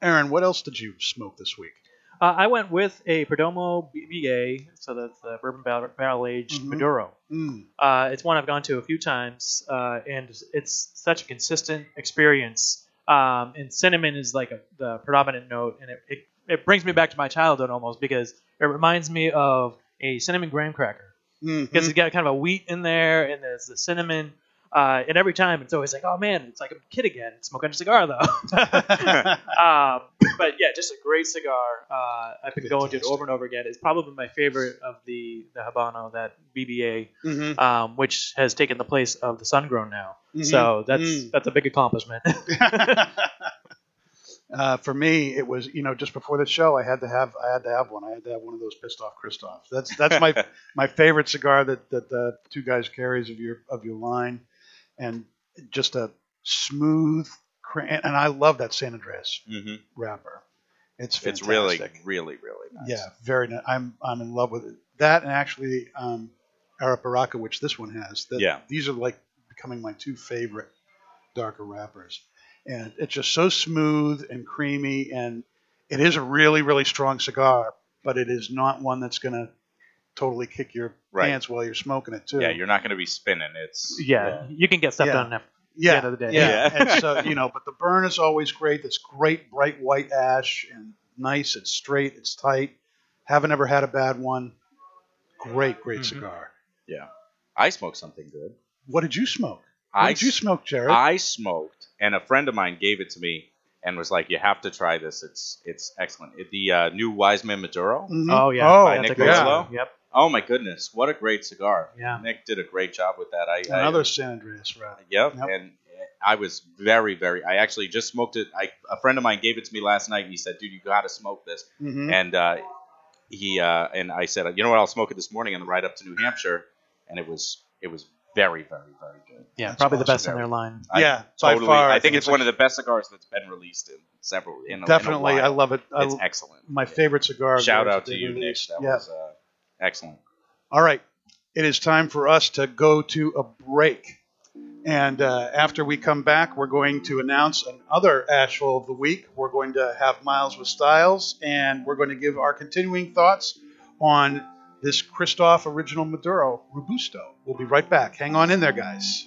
Aaron, what else did you smoke this week? Uh, I went with a Perdomo BBA, so that's the bourbon barrel, barrel aged Mhm. Maduro. Mm, Uh, it's one I've gone to a few times, uh, and it's such a consistent experience. Um, and cinnamon is like a, the predominant note, and it, it, it brings me back to my childhood almost because it reminds me of a cinnamon graham cracker mm, because it's got kind of a wheat in there, and there's the cinnamon. Uh, and every time it's always like, oh man, it's like a kid again, smoking a cigar though. [laughs] [laughs] um, but yeah, just a great cigar. Uh, I've been going to it over and over again. It's probably my favorite of the the Habano, that BBA, Mhm. um, which has taken the place of the Sun Grown now. Mhm. So that's Mm. that's a big accomplishment. [laughs] uh, for me, it was you know just before the show, I had to have I had to have one. I had to have one of those pissed off Kristoffs. That's that's my my favorite cigar that that the two guys carries of your of your line, and just a smooth. And I love that San Andreas Mhm. wrapper. It's fantastic. It's really, really, really nice. yeah, very. Nice. I'm I'm in love with it. That and actually um, Arapiraca, which this one has. That, Yeah. these are like becoming my two favorite darker wrappers, and it's just so smooth and creamy, and it is a really really strong cigar, but it is not one that's gonna totally kick your Right. pants while you're smoking it too. Yeah, you're not going to be spinning. It's yeah, you can get stuff Yeah. done at yeah, the end of the day. Yeah, Yeah. and so [laughs] you know, but the burn is always great. It's great bright white ash and nice. It's straight. It's tight. Haven't ever had a bad one. Great, great Mhm. cigar. yeah. I smoked something good. What did you smoke? What I did you smoke, Jarrid? I smoked, and a friend of mine gave it to me and was like, "You have to try this. It's it's excellent." It- the uh, new Wiseman Maduro. Mhm. Oh yeah, Oh, By that's a Nick great yeah. cigar. Yep. Oh my goodness, what a great cigar! Yeah. Nick did a great job with that. I, I Another San Andreas, right? Yep. Yep. And I was very, very. I actually just smoked it. I, a friend of mine gave it to me last night, and he said, "Dude, you got to smoke this." Mhm. And uh, he uh, and I said, "You know what? I'll smoke it this morning on the ride up to New Hampshire." And it was it was very, very, very good. Yeah, That's probably the best in their line. I Yeah, by totally. far, I I think think it's it's one of the best cigars that's been released in several. In a, in a Definitely, I love it. I, It's excellent. my favorite cigar. Shout out to they you, Nick. That Yeah. was uh, excellent. All right, it is time for us to go to a break. And uh, after we come back, we're going to announce another Asheville of the week. We're going to have Miles with Styles, and we're going to give our continuing thoughts on this Kristoff Original Maduro Robusto. We'll be right back. Hang on in there, guys.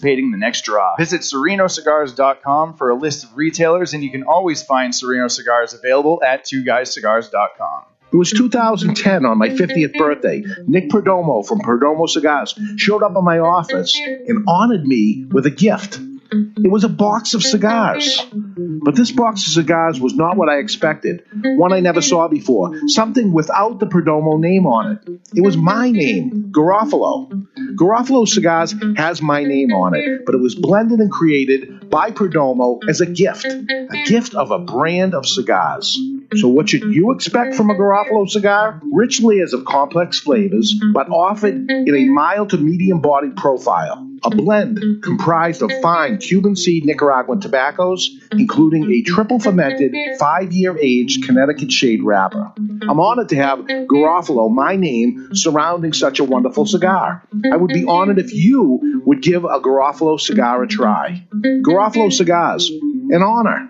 the next draw. Visit serenocigars.com for a list of retailers, and you can always find Sereno cigars available at twoguyscigars.com. It was 2010 on my 50th birthday. Nick Perdomo from Perdomo Cigars showed up in my office and honored me with a gift. Mm-hmm. It was a box of cigars. But this box of cigars was not what I expected. One I never saw before. Something without the Perdomo name on it. It was my name, Garofalo. Garofalo Cigars has my name on it, but it was blended and created by Perdomo as a gift. A gift of a brand of cigars. So what should you expect from a Garofalo cigar? Rich layers of complex flavors, but offered in a mild to medium bodied profile. A mm-hmm. blend mm-hmm. comprised of fine Cuban seed Nicaraguan tobaccos, mm-hmm. including a triple fermented, five year aged Connecticut shade wrapper. I'm honored to have Garofalo, my name, surrounding such a wonderful cigar. I would be honored if you would give a Garofalo cigar a try. Garofalo cigars, an honor.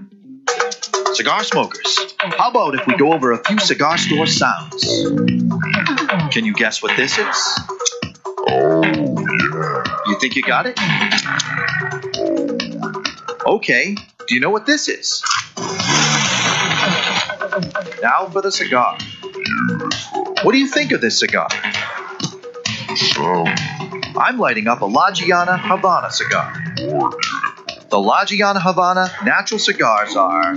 Cigar smokers, how about if we go over a few cigar store sounds? Can you guess what this is? Oh. You think you got it? Okay, do you know what this is? Now for the cigar. What do you think of this cigar? I'm lighting up a La Gianna Havana cigar. The La Gianna Havana natural cigars are,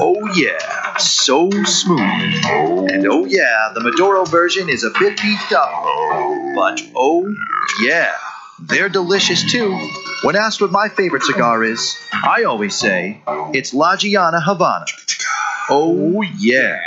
oh yeah, so smooth. And oh yeah, the Maduro version is a bit beefed up. But oh yeah, they're delicious too. When asked what my favorite cigar is, I always say it's La Gianna Havana. Oh yeah.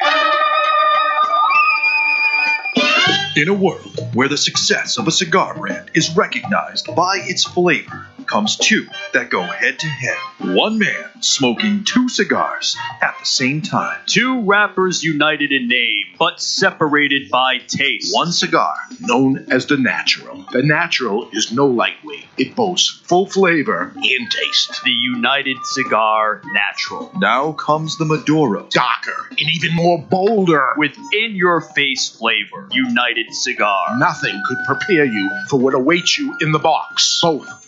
In a world where the success of a cigar brand is recognized by its flavor, comes two that go head to head. One man smoking two cigars at the same time. Two rappers united in name, but separated by taste. One cigar. known as the Natural. The Natural is no lightweight. It boasts full flavor and taste. The United Cigar Natural. Now comes the Maduro. Darker and even more bolder. With in your face flavor. United Cigar. Nothing could prepare you for what awaits you in the box. Both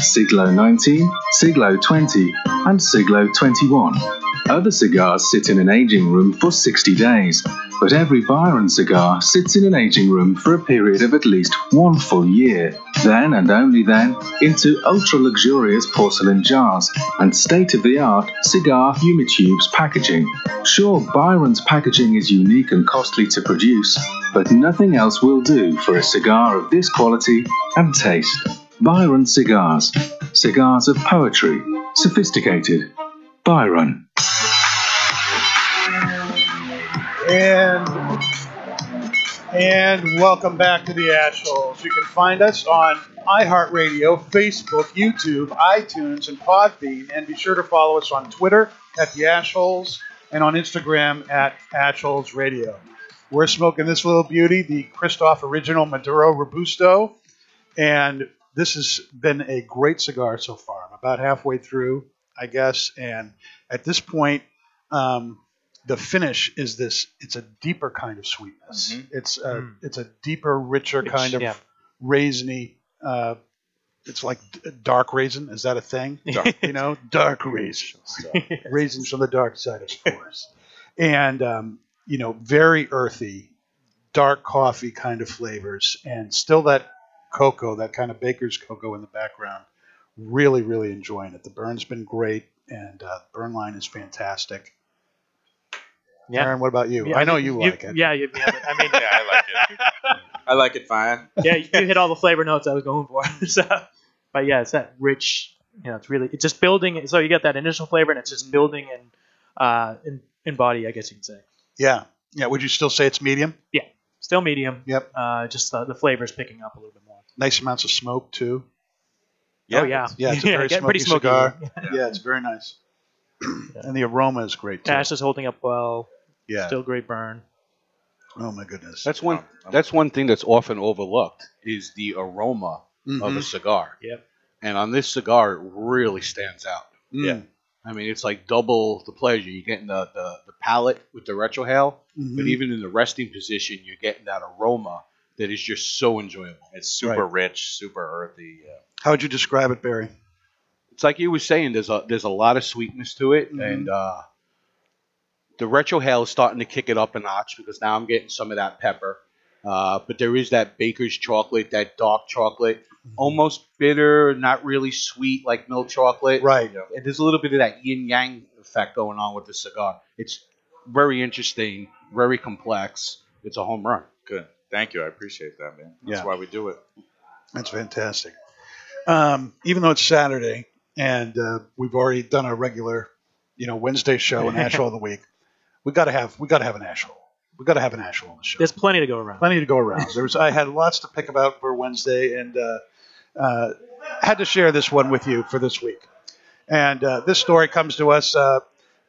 Siglo 19, Siglo 20, and Siglo 21. Other cigars sit in an aging room for 60 days, but every Byron cigar sits in an aging room for a period of at least one full year. Then and only then, into ultra luxurious porcelain jars and state of the art cigar humitubes packaging. Sure, Byron's packaging is unique and costly to produce, but nothing else will do for a cigar of this quality and taste. Byron Cigars. Cigars of poetry. Sophisticated. Byron. And and welcome back to the Ashholes. You can find us on iHeartRadio, Facebook, YouTube, iTunes, and Podbean. And be sure to follow us on Twitter at the Ashholes and on Instagram at Ashholes Radio. We're smoking this little beauty, the Kristoff Original Maduro Robusto, and this has been a great cigar so far. I'm about halfway through, I guess, and at this point, um, the finish is this. It's a deeper kind of sweetness. It's a, Mm. it's a deeper, richer Rich, kind of yeah. raisiny. Uh, it's like d- dark raisin. Is that a thing? [laughs] you know, dark raisins. raisins from the dark side, of course. And um, you know, very earthy, dark coffee kind of flavors, and still that cocoa, that kind of baker's cocoa in the background. Really, really enjoying it. The burn's been great, and uh, burn line is fantastic. Yeah. Aaron, what about you? Yeah, I know you, like it. Yeah, you, yeah, I mean, [laughs] Yeah, I like it. [laughs] I like it fine. yeah, you [laughs] hit all the flavor notes I was going for. so, but yeah, it's that rich. You know, it's really it's just building. So you get that initial flavor, and it's just building and uh, in, in body, I guess you can say. Yeah, yeah. Would you still say it's medium? Yeah, still medium. Yep. Uh, just the, the flavor is picking up a little bit more. Nice amounts of smoke too. oh yeah, Yeah, it's a [laughs] very get smoky pretty smoky. cigar. Yeah. Yeah, it's very nice. and the aroma is great too. Ash is holding up well. Yeah. Still great burn. Oh my goodness. That's one. Um, That's one thing that's often overlooked is the aroma of Mhm. a cigar. Yep. And on this cigar, it really stands out. Mm. Yeah. I mean, it's like double the pleasure. You're getting the, the, the palate with the retrohale, Mhm. but even in the resting position, you're getting that aroma that is just so enjoyable. It's super rich, super earthy. Yeah. How would you describe it, Barry? It's like you were saying. There's a there's a lot of sweetness to it, Mhm. and uh, the retrohale is starting to kick it up a notch because now I'm getting some of that pepper. Uh, but there is that baker's chocolate, that dark chocolate, almost bitter, not really sweet like milk chocolate. Right. And there's a little bit of that yin yang effect going on with the cigar. It's very interesting, very complex. It's a home run. Good. Thank you. I appreciate that, man. That's Yeah. why we do it. That's fantastic. Um, even though it's Saturday and uh, we've already done our regular, you know, Wednesday show and Asheville of the week, we got to have we got to have an Asheville. We got to have an Asheville on the show. There's plenty to go around. Plenty to go around. There was I had lots to pick about for Wednesday and uh, uh, had to share this one with you for this week. And uh, this story comes to us uh,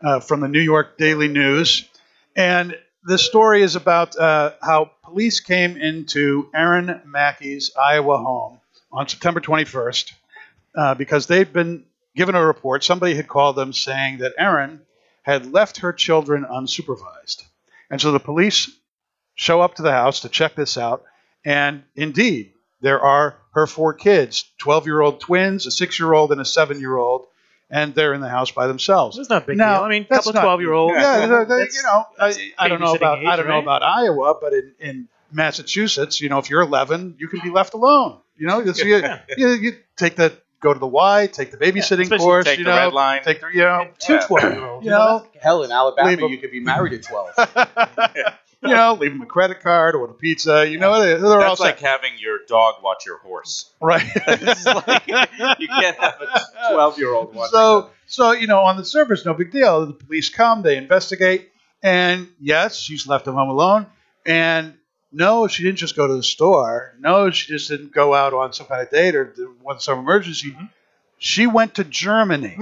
uh, from the New York Daily News, and the story is about uh, how police came into Aaron Mackey's Iowa home on September 21st uh, because they'd been given a report. Somebody had called them saying that Aaron had left her children unsupervised. And so the police show up to the house to check this out. And indeed, there are her four kids 12 year old twins, a six year old, and a seven year old. And they're in the house by themselves. It's not a big Now, deal. I mean, a that's couple twelve year olds. Yeah, they- they- you know, I, I don't know about age, I don't know about Iowa, but in, in Massachusetts, you know, if you're 11, you can be left alone. You know, so you, you, you take the go to the Y, take the babysitting especially course, take you the know, red line. take the you know, Two 12 year olds. you know, Hell, in Alabama, you could be married at 12. [laughs] you know, leave them a credit card or a pizza. You know, they're, they're all That's like set. having your dog watch your horse. right. [laughs] It's like, you can't have a 12 year old watching so so you know on the surface no big deal the police come they investigate and yes she's left at home alone and no she didn't just go to the store no she just didn't go out on some kind of date or do- on some emergency mm-hmm. she went to germany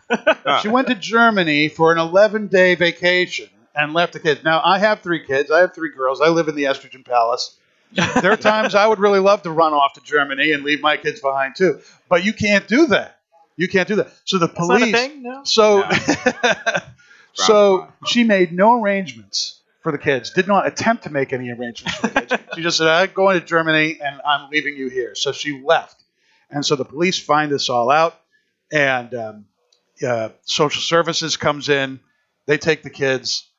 [laughs] she went to germany for an 11 day vacation and left the kids. Now I have three kids. I have three girls. I live in the estrogen palace. [laughs] there are times I would really love to run off to Germany and leave my kids behind too, but you can't do that. You can't do that. So the That's not a police. thing, no? So, [laughs] so she made no arrangements for the kids. Did not attempt to make any arrangements for the kids. [laughs] she just said, "I'm going to Germany and I'm leaving you here." So she left, and so the police find this all out, and um, uh, social services comes in. They take the kids.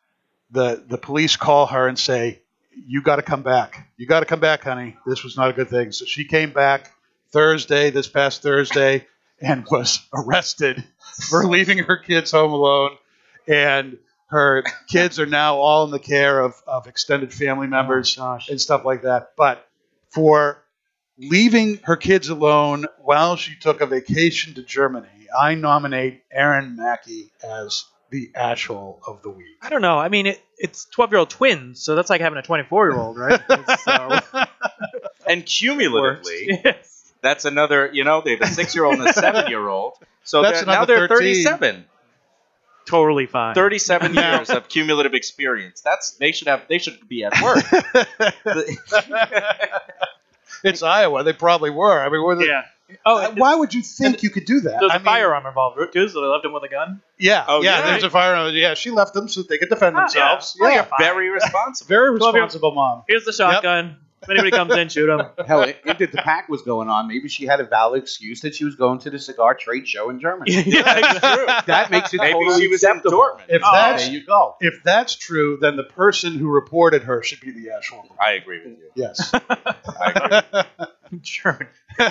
The The police call her and say, "You got to come back. You got to come back, honey. This was not a good thing." So she came back Thursday, this past Thursday, and [laughs] was arrested for leaving her kids home alone. And her kids are now all in the care of, of extended family members oh and stuff like that. But for leaving her kids alone while she took a vacation to Germany, I nominate Aaron Mackey as the asshole of the week. I don't know. I mean, it, it's 12 year old twins, so that's like having a 24 year old, right? [laughs] so, And cumulatively, [laughs] yes. that's another. You know, they have a six-year-old and a seven-year-old. So That's they're, now they're 13. 37. Totally fine. 37 [laughs] years of cumulative experience. That's they should have. They should be at work. it's Iowa. They probably were. I mean, were they, Yeah. Oh, Uh, why would you think you could do that? there's I a mean, firearm involved too, so they left him with a gun. Yeah, Oh, yeah, yeah. There's a firearm. Yeah, she left them so they could defend Ah, themselves. yeah. Oh, Yeah, yeah, fine. Very responsible. very responsible mom. Here's the shotgun. If anybody comes in, shoot him. [laughs] Hell, if if the pack was going on, maybe she had a valid excuse that she was going to the cigar trade show in Germany. [laughs] yeah, true. That makes it Maybe totally she was in acceptable. Dortmund. If Oh, that's There you go. if that's true, then the person who reported her should be the asshole. I agree with you. Yes. [laughs] I agree. [laughs] German. [laughs]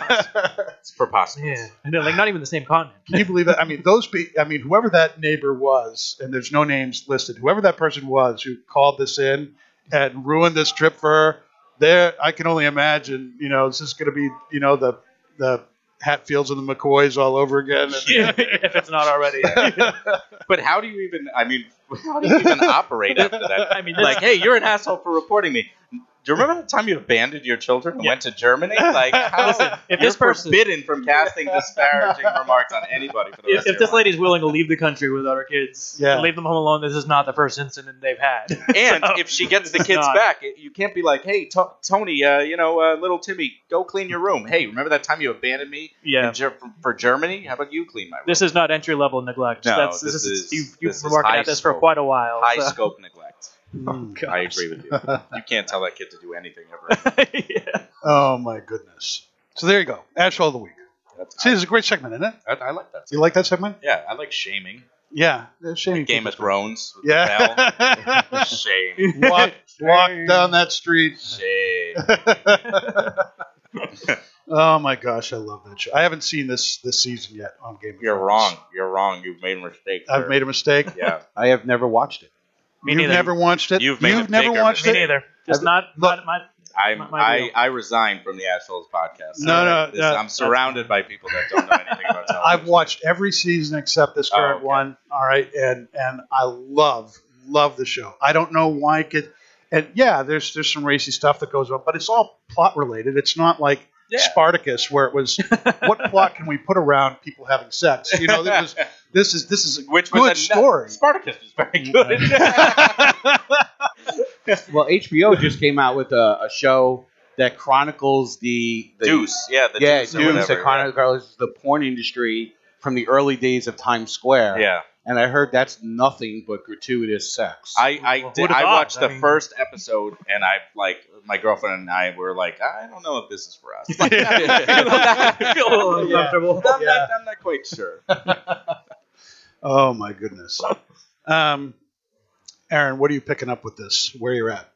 It's preposterous. Yeah. And they're like not even the same continent. Can you believe that? I mean, those. Be, I mean, whoever that neighbor was, and there's no names listed. Whoever that person was who called this in and ruined this trip for her, there, I can only imagine. You know, this is going to be, you know, the the Hatfields and the McCoys all over again. And- [laughs] if it's not already. But how do you even? I mean, how do you even operate after that? I mean, like, hey, you're an asshole for reporting me. Do you remember the time you abandoned your children and Yeah. went to Germany? [laughs] Like, how, Listen, if you're this person- forbidden from casting disparaging remarks on anybody for the if, rest if this lady is willing to leave the country without her kids, Yeah. and leave them home alone, this is not the first incident they've had. [laughs] And So, if she gets the kids not- back, it- you can't be like, hey, To- Tony, uh, you know, uh, little Timmy, go clean your room. Hey, remember that time you abandoned me Yeah. in Ger- for, for Germany? How about you clean my room? This is not entry level neglect. No, That's, this this, is- is, you've, you've is been working at this for quite a while. high so- scope neglect. Mm. I agree with you. [laughs] You can't tell that kid to do anything ever. [laughs] yeah. Oh my goodness. So there you go. Asshole of the week. That's, See, this is a great segment, isn't it? I, I like that. You like that segment? Yeah, I like shaming. Yeah. Shame. Game of Thrones. With Yeah. bell. [laughs] Shame. walk, walk down that street. Shame. oh my gosh, I love that show. I haven't seen this this season yet on Game of You're Thrones. wrong. You're wrong. You've made a mistake. I've sir. made a mistake. Yeah. I have never watched it. Me You've neither. never watched it. You've made a never bigger watched Me it. mistake. neither. Just I've- not, look- not my. I'm, My- my I, deal. I resign from the Assholes podcast. No, no, This- no. I'm surrounded by people that don't know anything about [laughs] television. I've watched every season except this Oh, current okay. one. All right, and and I love love the show. I don't know why it could. And yeah, there's there's some racy stuff that goes on, but it's all plot related. It's not like Yeah. Spartacus where it was what [laughs] plot can we put around people having sex? You know, this is this is this is a Which good was a story. Spartacus was very mm-hmm. good. [laughs] [laughs] Well, HBO just came out with a, a show that chronicles the, the Deuce. Yeah, the yeah, Deuce. Deuce that chronicles the porn industry from the early days of Times Square. Yeah. And I heard that's nothing but gratuitous sex. I I, did, I thought? watched I the mean- first episode and I like my girlfriend and I were like I don't know if this is for us. [laughs] [laughs] I [laughs] feel a little Yeah. uncomfortable. I'm, not, I'm not quite sure. oh my goodness. Um, Aaron, what are you picking up with this? Where you're at?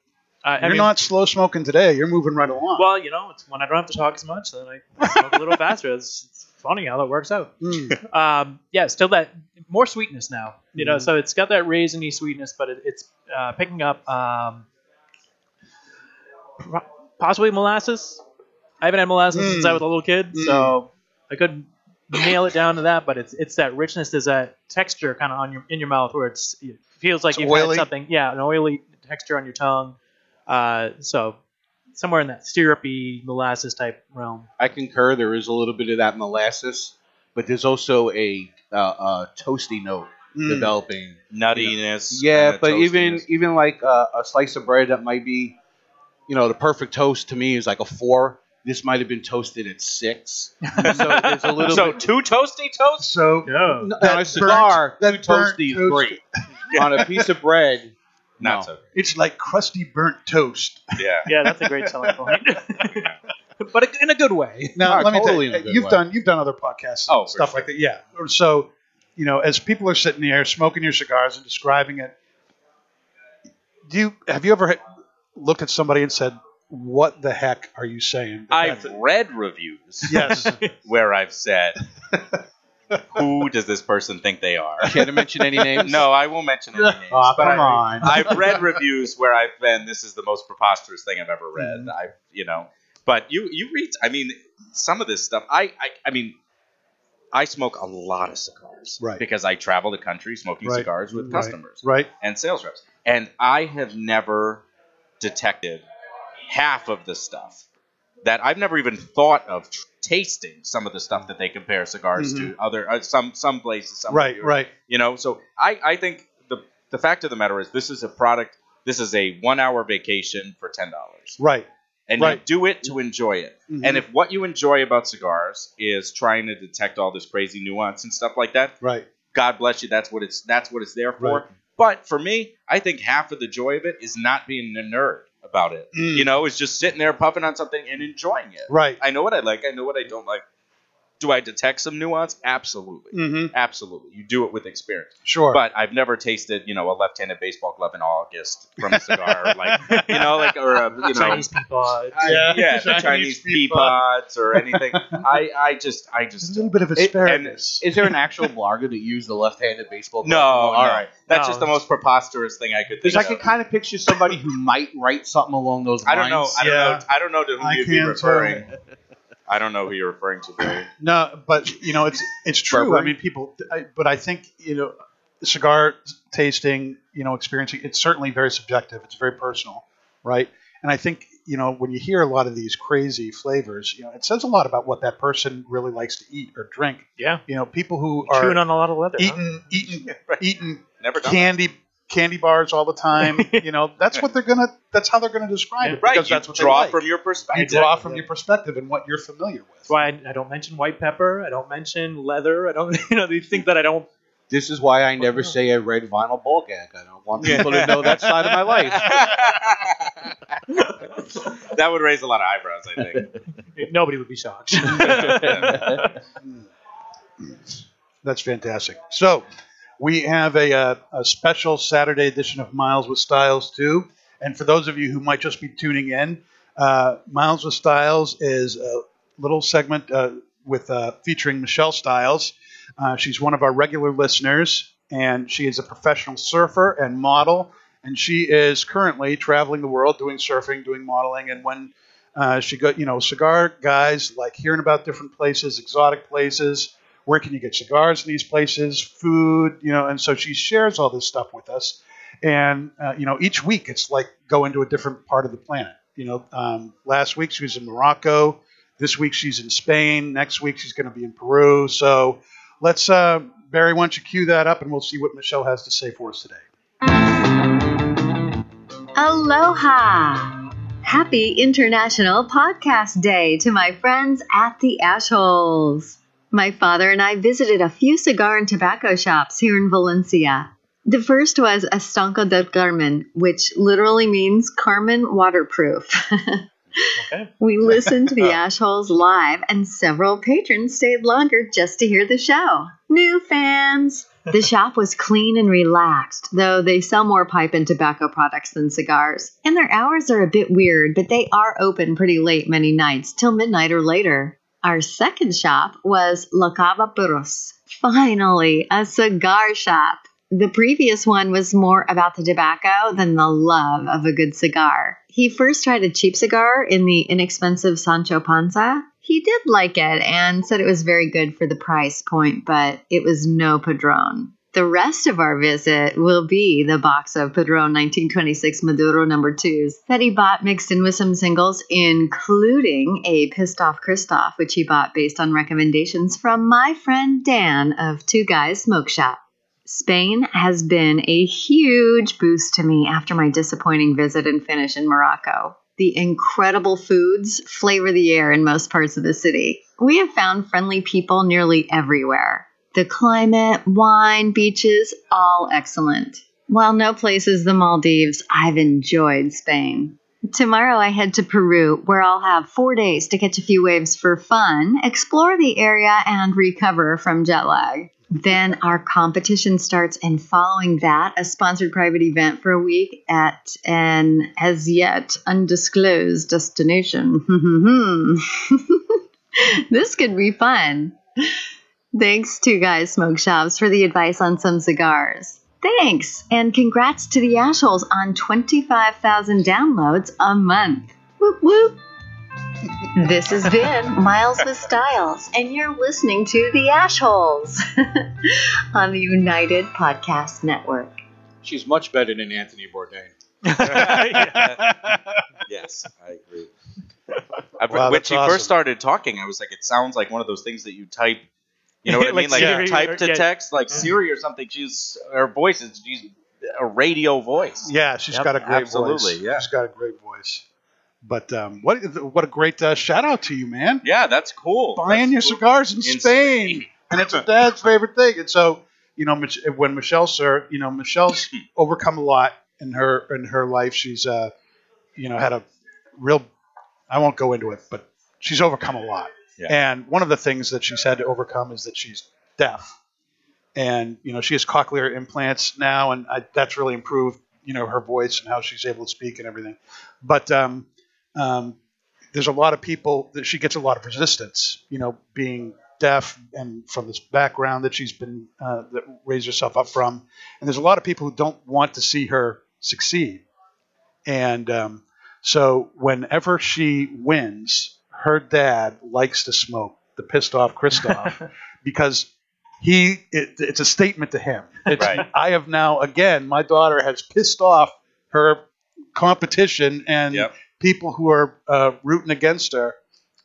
I, I You're mean, not slow smoking today. You're moving right along. Well, you know, it's when I don't have to talk as much, then I smoke a little faster. It's, it's funny how that works out. Mm. Um, yeah, still that more sweetness now. You know, Mhm. so it's got that raisiny sweetness, but it, it's uh, picking up um, pro- possibly molasses. I haven't had molasses since I was a little kid, so I couldn't nail it down to that. But it's it's that richness, there's that texture kind of on your in your mouth where it's it feels like It's you've oily. had something. Yeah, an oily texture on your tongue. Uh, so somewhere in that syrupy molasses type realm. I concur. There is a little bit of that molasses, but there's also a, uh, a toasty note Mm. developing. Nuttiness. Yeah, kinda but even even like uh, a slice of bread that might be, you know, the perfect toast to me is like a four. This might have been toasted at six. so there's a [laughs] little so bit. two toasty toasts. So No. No, on a cigar, that two burnt toasty is great. [laughs] on a piece of bread, Not no. so. it's like crusty burnt toast. Yeah. Yeah, that's a great selling point. [laughs] but in a good way. Now, No, let me totally in tell you, you've way. done you've done other podcasts, oh, and Oh, stuff sure. like that. Yeah. So, you know, as people are sitting there smoking your cigars and describing it, do you have you ever had- looked at somebody and said, "What the heck are you saying?" I've That's- read reviews yes. [laughs] where I've said, "Who does this person think they are?" Can't mention any [laughs] names. No, I won't mention any names. Oh, but come I, on. I've read reviews where I've been, "This is the most preposterous thing I've ever read." Mm-hmm. I, you know, but you you read. I mean, some of this stuff. I I, I mean. I smoke a lot of cigars Right. because I travel the country smoking Right. cigars with Right. customers. right. and sales reps. And I have never detected half of the stuff that I've never even thought of tr- tasting some of the stuff that they compare cigars to other uh, some some places some Mm-hmm. Right. of Right. you know so I, I think the the fact of the matter is this is a product this is a one hour vacation for ten dollars Right. and Right. you do it to enjoy it Mhm. and if what you enjoy about cigars is trying to detect all this crazy nuance and stuff like that Right. God bless you. That's what it's that's what it's there for. Right. But for me, I think half of the joy of it is not being a nerd about it. Mm. You know, it's just sitting there puffing on something and enjoying it. Right. I know what I like. I know what I don't like. Do I detect some nuance? Absolutely. Mm-hmm. Absolutely. You do it with experience. Sure. But I've never tasted, you know, a left-handed baseball glove in August from a cigar, [laughs] like you know, like or a you know, Chinese people. I- Yeah. yeah, Chinese Chinese pea pea pods or anything. [laughs] I, I just, I There's just a little bit of and- asparagus. Is there an actual blogger that used the left-handed baseball? No, glove? all right. That's No. just the most preposterous thing I could think Because I of. can kind of picture somebody who might write something along those lines. I don't know. I don't Yeah. know. I don't know to who I you'd be referring. too. [laughs] I don't know who you're referring to. Barry. No, but you know it's it's true. I mean, people. I, but I think you know, cigar tasting, you know, experiencing. It's certainly very subjective. It's very personal, right? And I think you know when you hear a lot of these crazy flavors, you know, it says a lot about what that person really likes to eat or drink. Yeah. You know, people who are Chewing on a lot of leather. huh? eating eating [laughs] eating Never done. candy candy bars all the time. [laughs] you know, that's what they're gonna. That's how they're gonna describe Yeah. it. Right. Because you that's what draw they like. from your perspective. You draw from your perspective and what you're familiar with. That's why I, I don't mention white pepper. I don't mention leather. I don't, [laughs] you know, these things that I don't. This is why I never say I read vinyl ball gag. I don't want people to know that side of my life. [laughs] that would raise a lot of eyebrows. I think. Nobody would be shocked. Hmm. That's fantastic. So we have a, uh, a special Saturday edition of Miles with Styles too. And for those of you who might just be tuning in, uh, Miles with Styles is a little segment uh, with uh, featuring Michelle Styles. Uh, she's one of our regular listeners, and she is a professional surfer and model. And she is currently traveling the world doing surfing, doing modeling. And when uh, she got, you know, cigar guys like hearing about different places, exotic places, where can you get cigars in these places, food, you know, and so she shares all this stuff with us. And, uh, you know, each week it's like go into a different part of the planet. You know, um, last week she was in Morocco. This week she's in Spain. Next week she's going to be in Peru. So let's, uh, Barry, why don't you cue that up and we'll see what Michelle has to say for us today. Aloha! Happy International Podcast Day to my friends at the Ashholes. My father and I visited a few cigar and tobacco shops here in Valencia. The first was Estanco del Carmen, which literally means Carmen waterproof. Okay. [laughs] we listened to the [laughs] Ashholes live, and several patrons stayed longer just to hear the show. New fans! The [laughs] shop was clean and relaxed, though they sell more pipe and tobacco products than cigars. And their hours are a bit weird, but they are open pretty late many nights, till midnight or later. Our second shop was La Cava Puros. Finally, a cigar shop. The previous one was more about the tobacco than the love of a good cigar. He first tried a cheap cigar in the inexpensive Sancho Panza. He did like it and said it was very good for the price point, but it was no Padron. The rest of our visit will be the box of Padron 1926 Maduro number twos that he bought mixed in with some singles, including a Pissed Off Kristoff, which he bought based on recommendations from my friend Dan of Two Guys Smoke Shop. Spain has been a huge boost to me after my disappointing visit and finish in Morocco. The incredible foods flavor the air in most parts of the city. We have found friendly people nearly everywhere. The climate, wine, beaches, all excellent. While no place is the Maldives, I've enjoyed Spain. Tomorrow I head to Peru, where I'll have four days to catch a few waves for fun, explore the area, and recover from jet lag. Then our competition starts, and following that, a sponsored private event for a week at an as yet undisclosed destination. [laughs] this could be fun. Thanks to Guys Smoke Shops for the advice on some cigars. Thanks, and congrats to the assholes on 25,000 downloads a month. Whoop whoop. This has been [laughs] Miles with Styles, and you're listening to The Ashholes [laughs] on the United Podcast Network. She's much better than Anthony Bourdain. [laughs] yes, I agree. Wow, when she awesome. first started talking, I was like, it sounds like one of those things that you type. You know what I [laughs] mean? Like type to yeah. text, like Siri or something. She's her voice is she's a radio voice. Yeah, she's Yep, got a great absolutely, voice. yeah. She's got a great voice. But um, what what a great uh, shout out to you, man. Yeah, that's cool. Buying your cool. cigars in, In Spain, and it's [laughs] dad's favorite thing. And so, you know, when Michelle, sir, you know, Michelle's [laughs] overcome a lot in her in her life. She's, uh, you know, had a real. I won't go into it, but she's overcome a lot. And one of the things that she's had to overcome is that she's deaf, and you know, she has cochlear implants now, and I, that's really improved, you know, her voice and how she's able to speak and everything. But um, um, there's a lot of people that she gets a lot of resistance, you know, being deaf and from this background that she's been uh, that raised herself up from, and there's a lot of people who don't want to see her succeed, and um, so whenever she wins, her dad likes to smoke the pissed off Kristoff [laughs] because he it, it's a statement to him. It's, Right. I have now again, my daughter has pissed off her competition and Yep. people who are uh, rooting against her,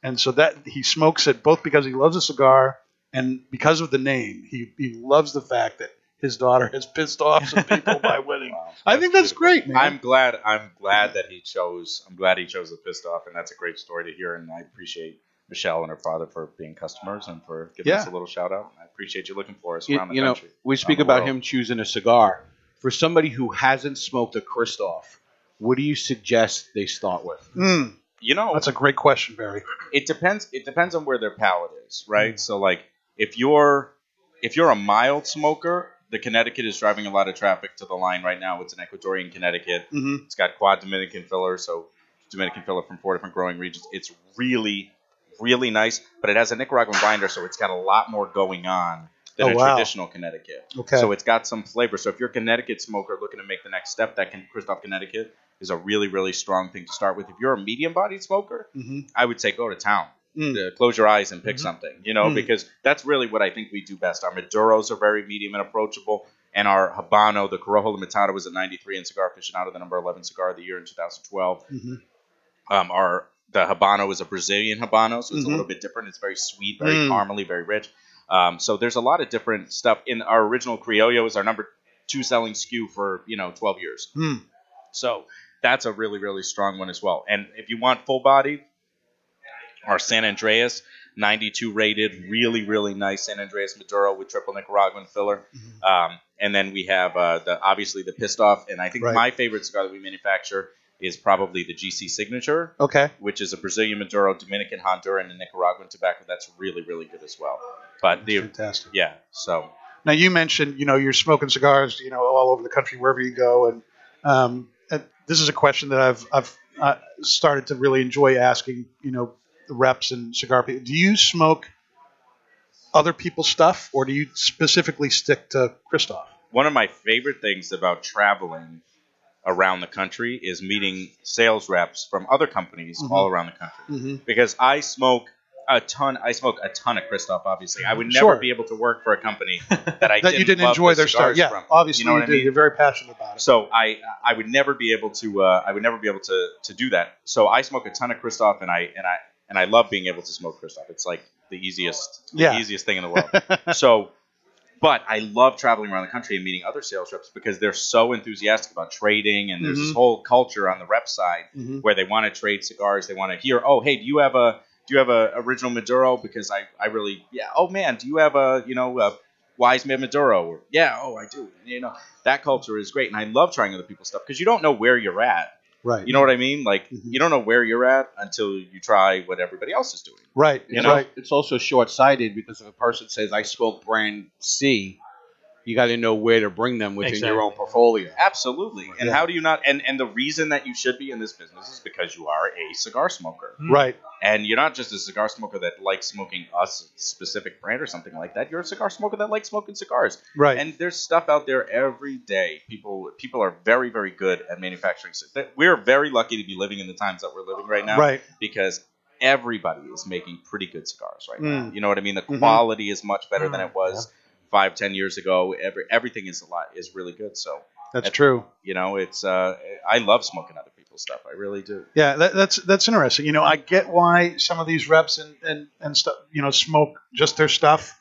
and so that he smokes it both because he loves a cigar and because of the name. He he loves the fact that his daughter has pissed off some people by [laughs] winning. Wow, I think that's beautiful. great, man. I'm glad. I'm glad that he chose. I'm glad he chose the pissed off, and that's a great story to hear. And I appreciate Michelle and her father for being customers and for giving us a little shout out. I appreciate you looking for us You, around the you know, we speak about world. him choosing a cigar. For somebody who hasn't smoked a Kristoff, what do you suggest they start with? Mm, You know, that's a great question, Barry. it depends. It depends on where their palate is, right? Mm. So, like, if you're if you're a mild smoker, the Connecticut is driving a lot of traffic to the line right now. It's an Ecuadorian Connecticut. Mhm. It's got quad Dominican filler, so Dominican filler from four different growing regions. It's really, really nice, but it has a Nicaraguan binder, so it's got a lot more going on than Oh, a wow. traditional Connecticut. Okay. So it's got some flavor. So if you're a Connecticut smoker looking to make the next step, that can Kristoff Connecticut is a really, really strong thing to start with. If you're a medium-bodied smoker, hmm I would say go to town. Mm. Close your eyes and pick something, you know, Mm. because that's really what I think we do best. Our Maduros are very medium and approachable, and our Habano, the Corojo Limitada, was at 93 and Cigar Aficionado, the number 11 cigar of the year in 2012. Mhm. Um, our the Habano is a Brazilian Habano, so it's Mhm. a little bit different. It's very sweet, very Mm. caramely, very rich. Um, so there's a lot of different stuff. In our original Criollo is our number two selling SKU for you know 12 years. Mm. So that's a really, really strong one as well. And if you want full body, our San Andreas, 92 rated, really, really nice San Andreas Maduro with triple Nicaraguan filler. Mm-hmm. Um, and then we have uh, the obviously the pissed off, and I think Right. my favorite cigar that we manufacture is probably the GC Signature, Okay. which is a Brazilian Maduro, Dominican Honduran, and Nicaraguan tobacco. That's really, really good as well. But the Fantastic. yeah, so Now you mentioned, you know, you're smoking cigars, you know, all over the country wherever you go, and, um, and this is a question that I've I've uh, started to really enjoy asking, you know, reps and cigar people. Do you smoke other people's stuff, or do you specifically stick to Kristoff? one of my favorite things about traveling around the country is meeting sales reps from other companies Mhm. all around the country. Mm-hmm. Because I smoke a ton. I smoke a ton of Kristoff. Obviously, I would never Sure. be able to work for a company [laughs] that I That you didn't love enjoy the their stuff. Yeah, from. obviously you know what I mean. You're very passionate about it. So I I would never be able to uh, I would never be able to to do that. So I smoke a ton of Kristoff, and I and I and I love being able to smoke Kristoff. It's like the easiest the Yeah. easiest thing in the world. [laughs] so but I love traveling around the country and meeting other sales reps because they're so enthusiastic about trading, and there's this Mhm. whole culture on the rep side Mhm. where they want to trade cigars. They want to hear, oh, hey, do you have a do you have a original Maduro? Because I, I really yeah. Oh man, do you have a you know a Wise Man Maduro? Or, yeah, oh I do. You know that culture is great, and I love trying other people's stuff because you don't know where you're at. Right. You know what I mean? Like Mhm. you don't know where you're at until you try what everybody else is doing. Right. You You know? know, it's also short sighted because if a person says, I spoke brand C, you got to know where to bring them within your own portfolio. Absolutely. And Yeah. how do you not? And and the reason that you should be in this business is because you are a cigar smoker, Right. and you're not just a cigar smoker that likes smoking a s- specific brand or something like that. You're a cigar smoker that likes smoking cigars. Right. And there's stuff out there every day. People people are very very good at manufacturing. We're very lucky to be living in the times that we're living right now, Right. Because everybody is making pretty good cigars right now. Mm. You know what I mean? The Mhm. quality is much better than Mm. it was five ten years ago. Every everything is a lot is really good. So That's At- true. you know, it's uh, I love smoking other people's stuff. I really do. Yeah, that, that's that's interesting. You know, I get why some of these reps and and and stuff, you know, smoke just their stuff.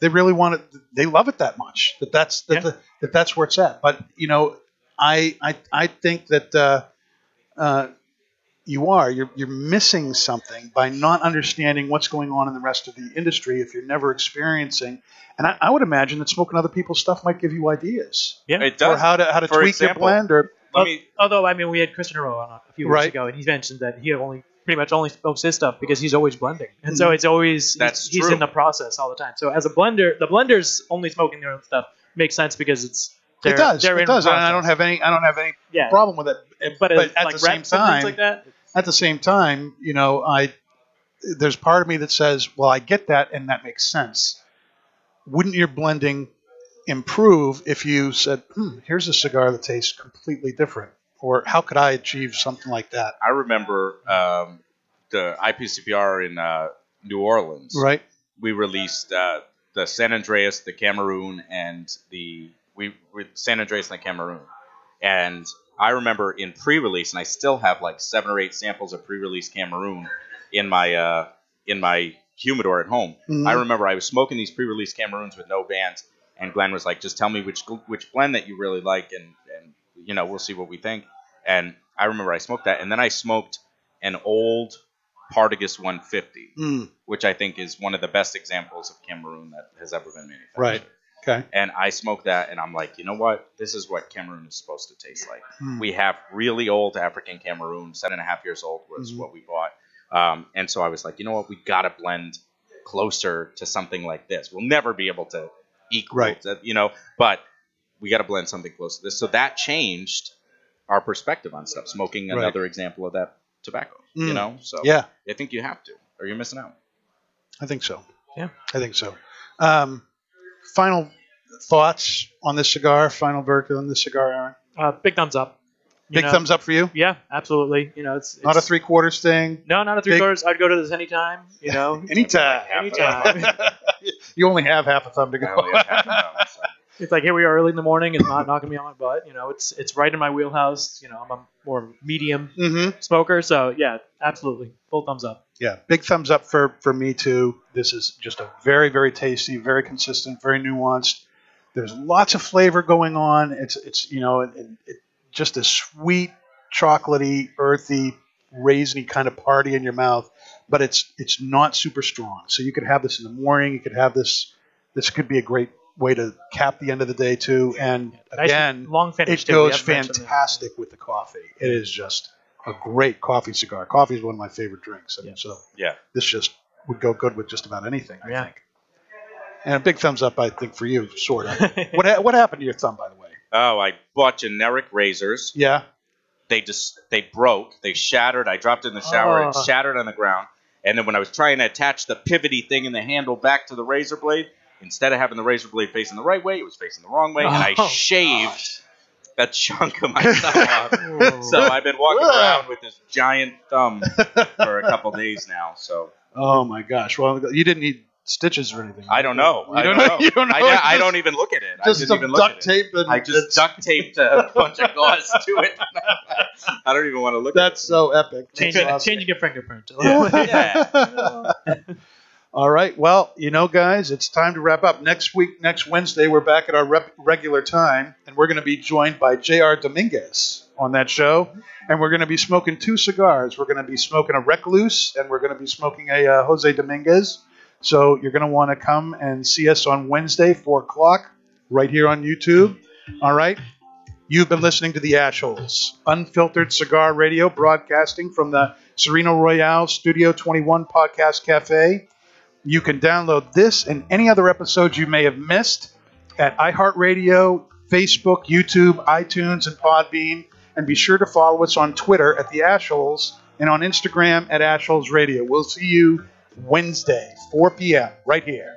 They really want it. They love it that much. That that's that, Yeah. the, that that's where it's at. But you know, I I I think that uh, uh, you are you're you're missing something by not understanding what's going on in the rest of the industry if you're never experiencing. And I, I would imagine that smoking other people's stuff might give you ideas Yeah. It does. or how to how to For tweak example, your blend or Let me, Although I mean, we had Christian Rowe on a few weeks Right. ago, and he mentioned that he only pretty much only smokes his stuff because he's always blending, and so mm-hmm. it's always That's he's, he's in the process all the time. So as a blender, the blenders only smoking their own stuff makes sense because it's they're, it does they're it in does. And I don't have any I don't have any yeah, problem with it. But, it's at like the same time, like that. at the same time, you know, I there's part of me that says, well, I get that and that makes sense. Wouldn't your blending improve if you said, hmm, here's a cigar that tastes completely different? Or how could I achieve something like that? I remember um, the IPCPR in uh, New Orleans. Right? We released uh, the San Andreas, the Cameroon, and the we with San Andreas and the Cameroon. And I remember in pre-release, and I still have like seven or eight samples of pre-release Cameroon in my uh, in my humidor at home. Mhm. I remember I was smoking these pre-release Cameroons with no bands, and Glenn was like, "Just tell me which which blend that you really like, and and you know we'll see what we think." And I remember I smoked that, and then I smoked an old Partagas 150, Mm, which I think is one of the best examples of Cameroon that has ever been manufactured. Right. Okay. And I smoked that, and I'm like, you know what? This is what Cameroon is supposed to taste like. Mm. We have really old African Cameroon, seven and a half years old was Mhm. what we bought. Um, and so I was like, you know what? We got to blend closer to something like this. We'll never be able to equal, Right. that, you know, but we got to blend something close to this. So that changed our perspective on stuff. Smoking Right. another example of that tobacco, you Mm. know. So Yeah, I think you have to, or you're missing out. I think so. Yeah. I think so. Um, final thoughts on this cigar? Final verdict on this cigar, Aaron? Uh, big thumbs up. You Big know? thumbs up for you? Yeah, absolutely. You know, it's, it's Not a three quarters thing? No, not a three big- quarters. I'd go to this anytime. You know, [laughs] Anytime. anytime. [laughs] you only have half a thumb to I go. [laughs] only have half a thumb, so. it's like here we are early in the morning. It's not knocking me on my butt. You know, it's it's right in my wheelhouse. You know, I'm a more medium hmm smoker, so yeah, absolutely, full thumbs up. Yeah, big thumbs up for for me too. This is just a very very tasty, very consistent, very nuanced. There's lots of flavor going on. It's it's you know it, it, just a sweet, chocolatey, earthy, raisiny kind of party in your mouth, but it's it's not super strong. So you could have this in the morning. You could have this. This could be a great way to cap the end of the day too. And Nice again, long finish. it goes haven't mentioned that. fantastic with the coffee. It is just a great coffee cigar. Coffee is one of my favorite drinks, and Yeah. so Yeah. this just would go good with just about anything. I Yeah. think. And a big thumbs up, I think, for you, sort of. [laughs] what ha- what happened to your thumb, by the way? Oh, I bought generic razors. Yeah. They just they broke. They shattered. I dropped it in the shower. It Oh. shattered on the ground. And then when I was trying to attach the pivoty thing in the handle back to the razor blade, instead of having the razor blade facing the right way, it was facing the wrong way, and I Oh, shaved that chunk of my thumb [laughs] off. So I've been walking Ugh. around with this giant thumb for a couple days now. So Oh my gosh! Well, you didn't need stitches or anything. I don't know. You I don't don't know- know. [laughs] you don't know. I, It's I don't even look at it. I Just didn't some even look duct at it. tape. And I just it's- duct taped a [laughs] bunch of gauze to it. I don't even want to look. At it. That's so epic. changing That's awesome. changing your fingerprint. Yeah. All right. Well, you know, guys, it's time to wrap up. Next week, next Wednesday, we're back at our rep- regular time, and we're going to be joined by J.R. Dominguez on that show. And we're going to be smoking two cigars. We're going to be smoking a Recluse, and we're going to be smoking a uh, Jose Dominguez. So you're going to want to come and see us on Wednesday, 4 o'clock, right here on YouTube. All right. You've been listening to the Ashholes, unfiltered cigar radio broadcasting from the Sereno Royale Studio 21 Podcast Cafe. You can download this and any other episodes you may have missed at iHeartRadio, Facebook, YouTube, iTunes, and Podbean. And be sure to follow us on Twitter at the Ashholes and on Instagram at Ashholes Radio. We'll see you Wednesday, 4 p.m., right here.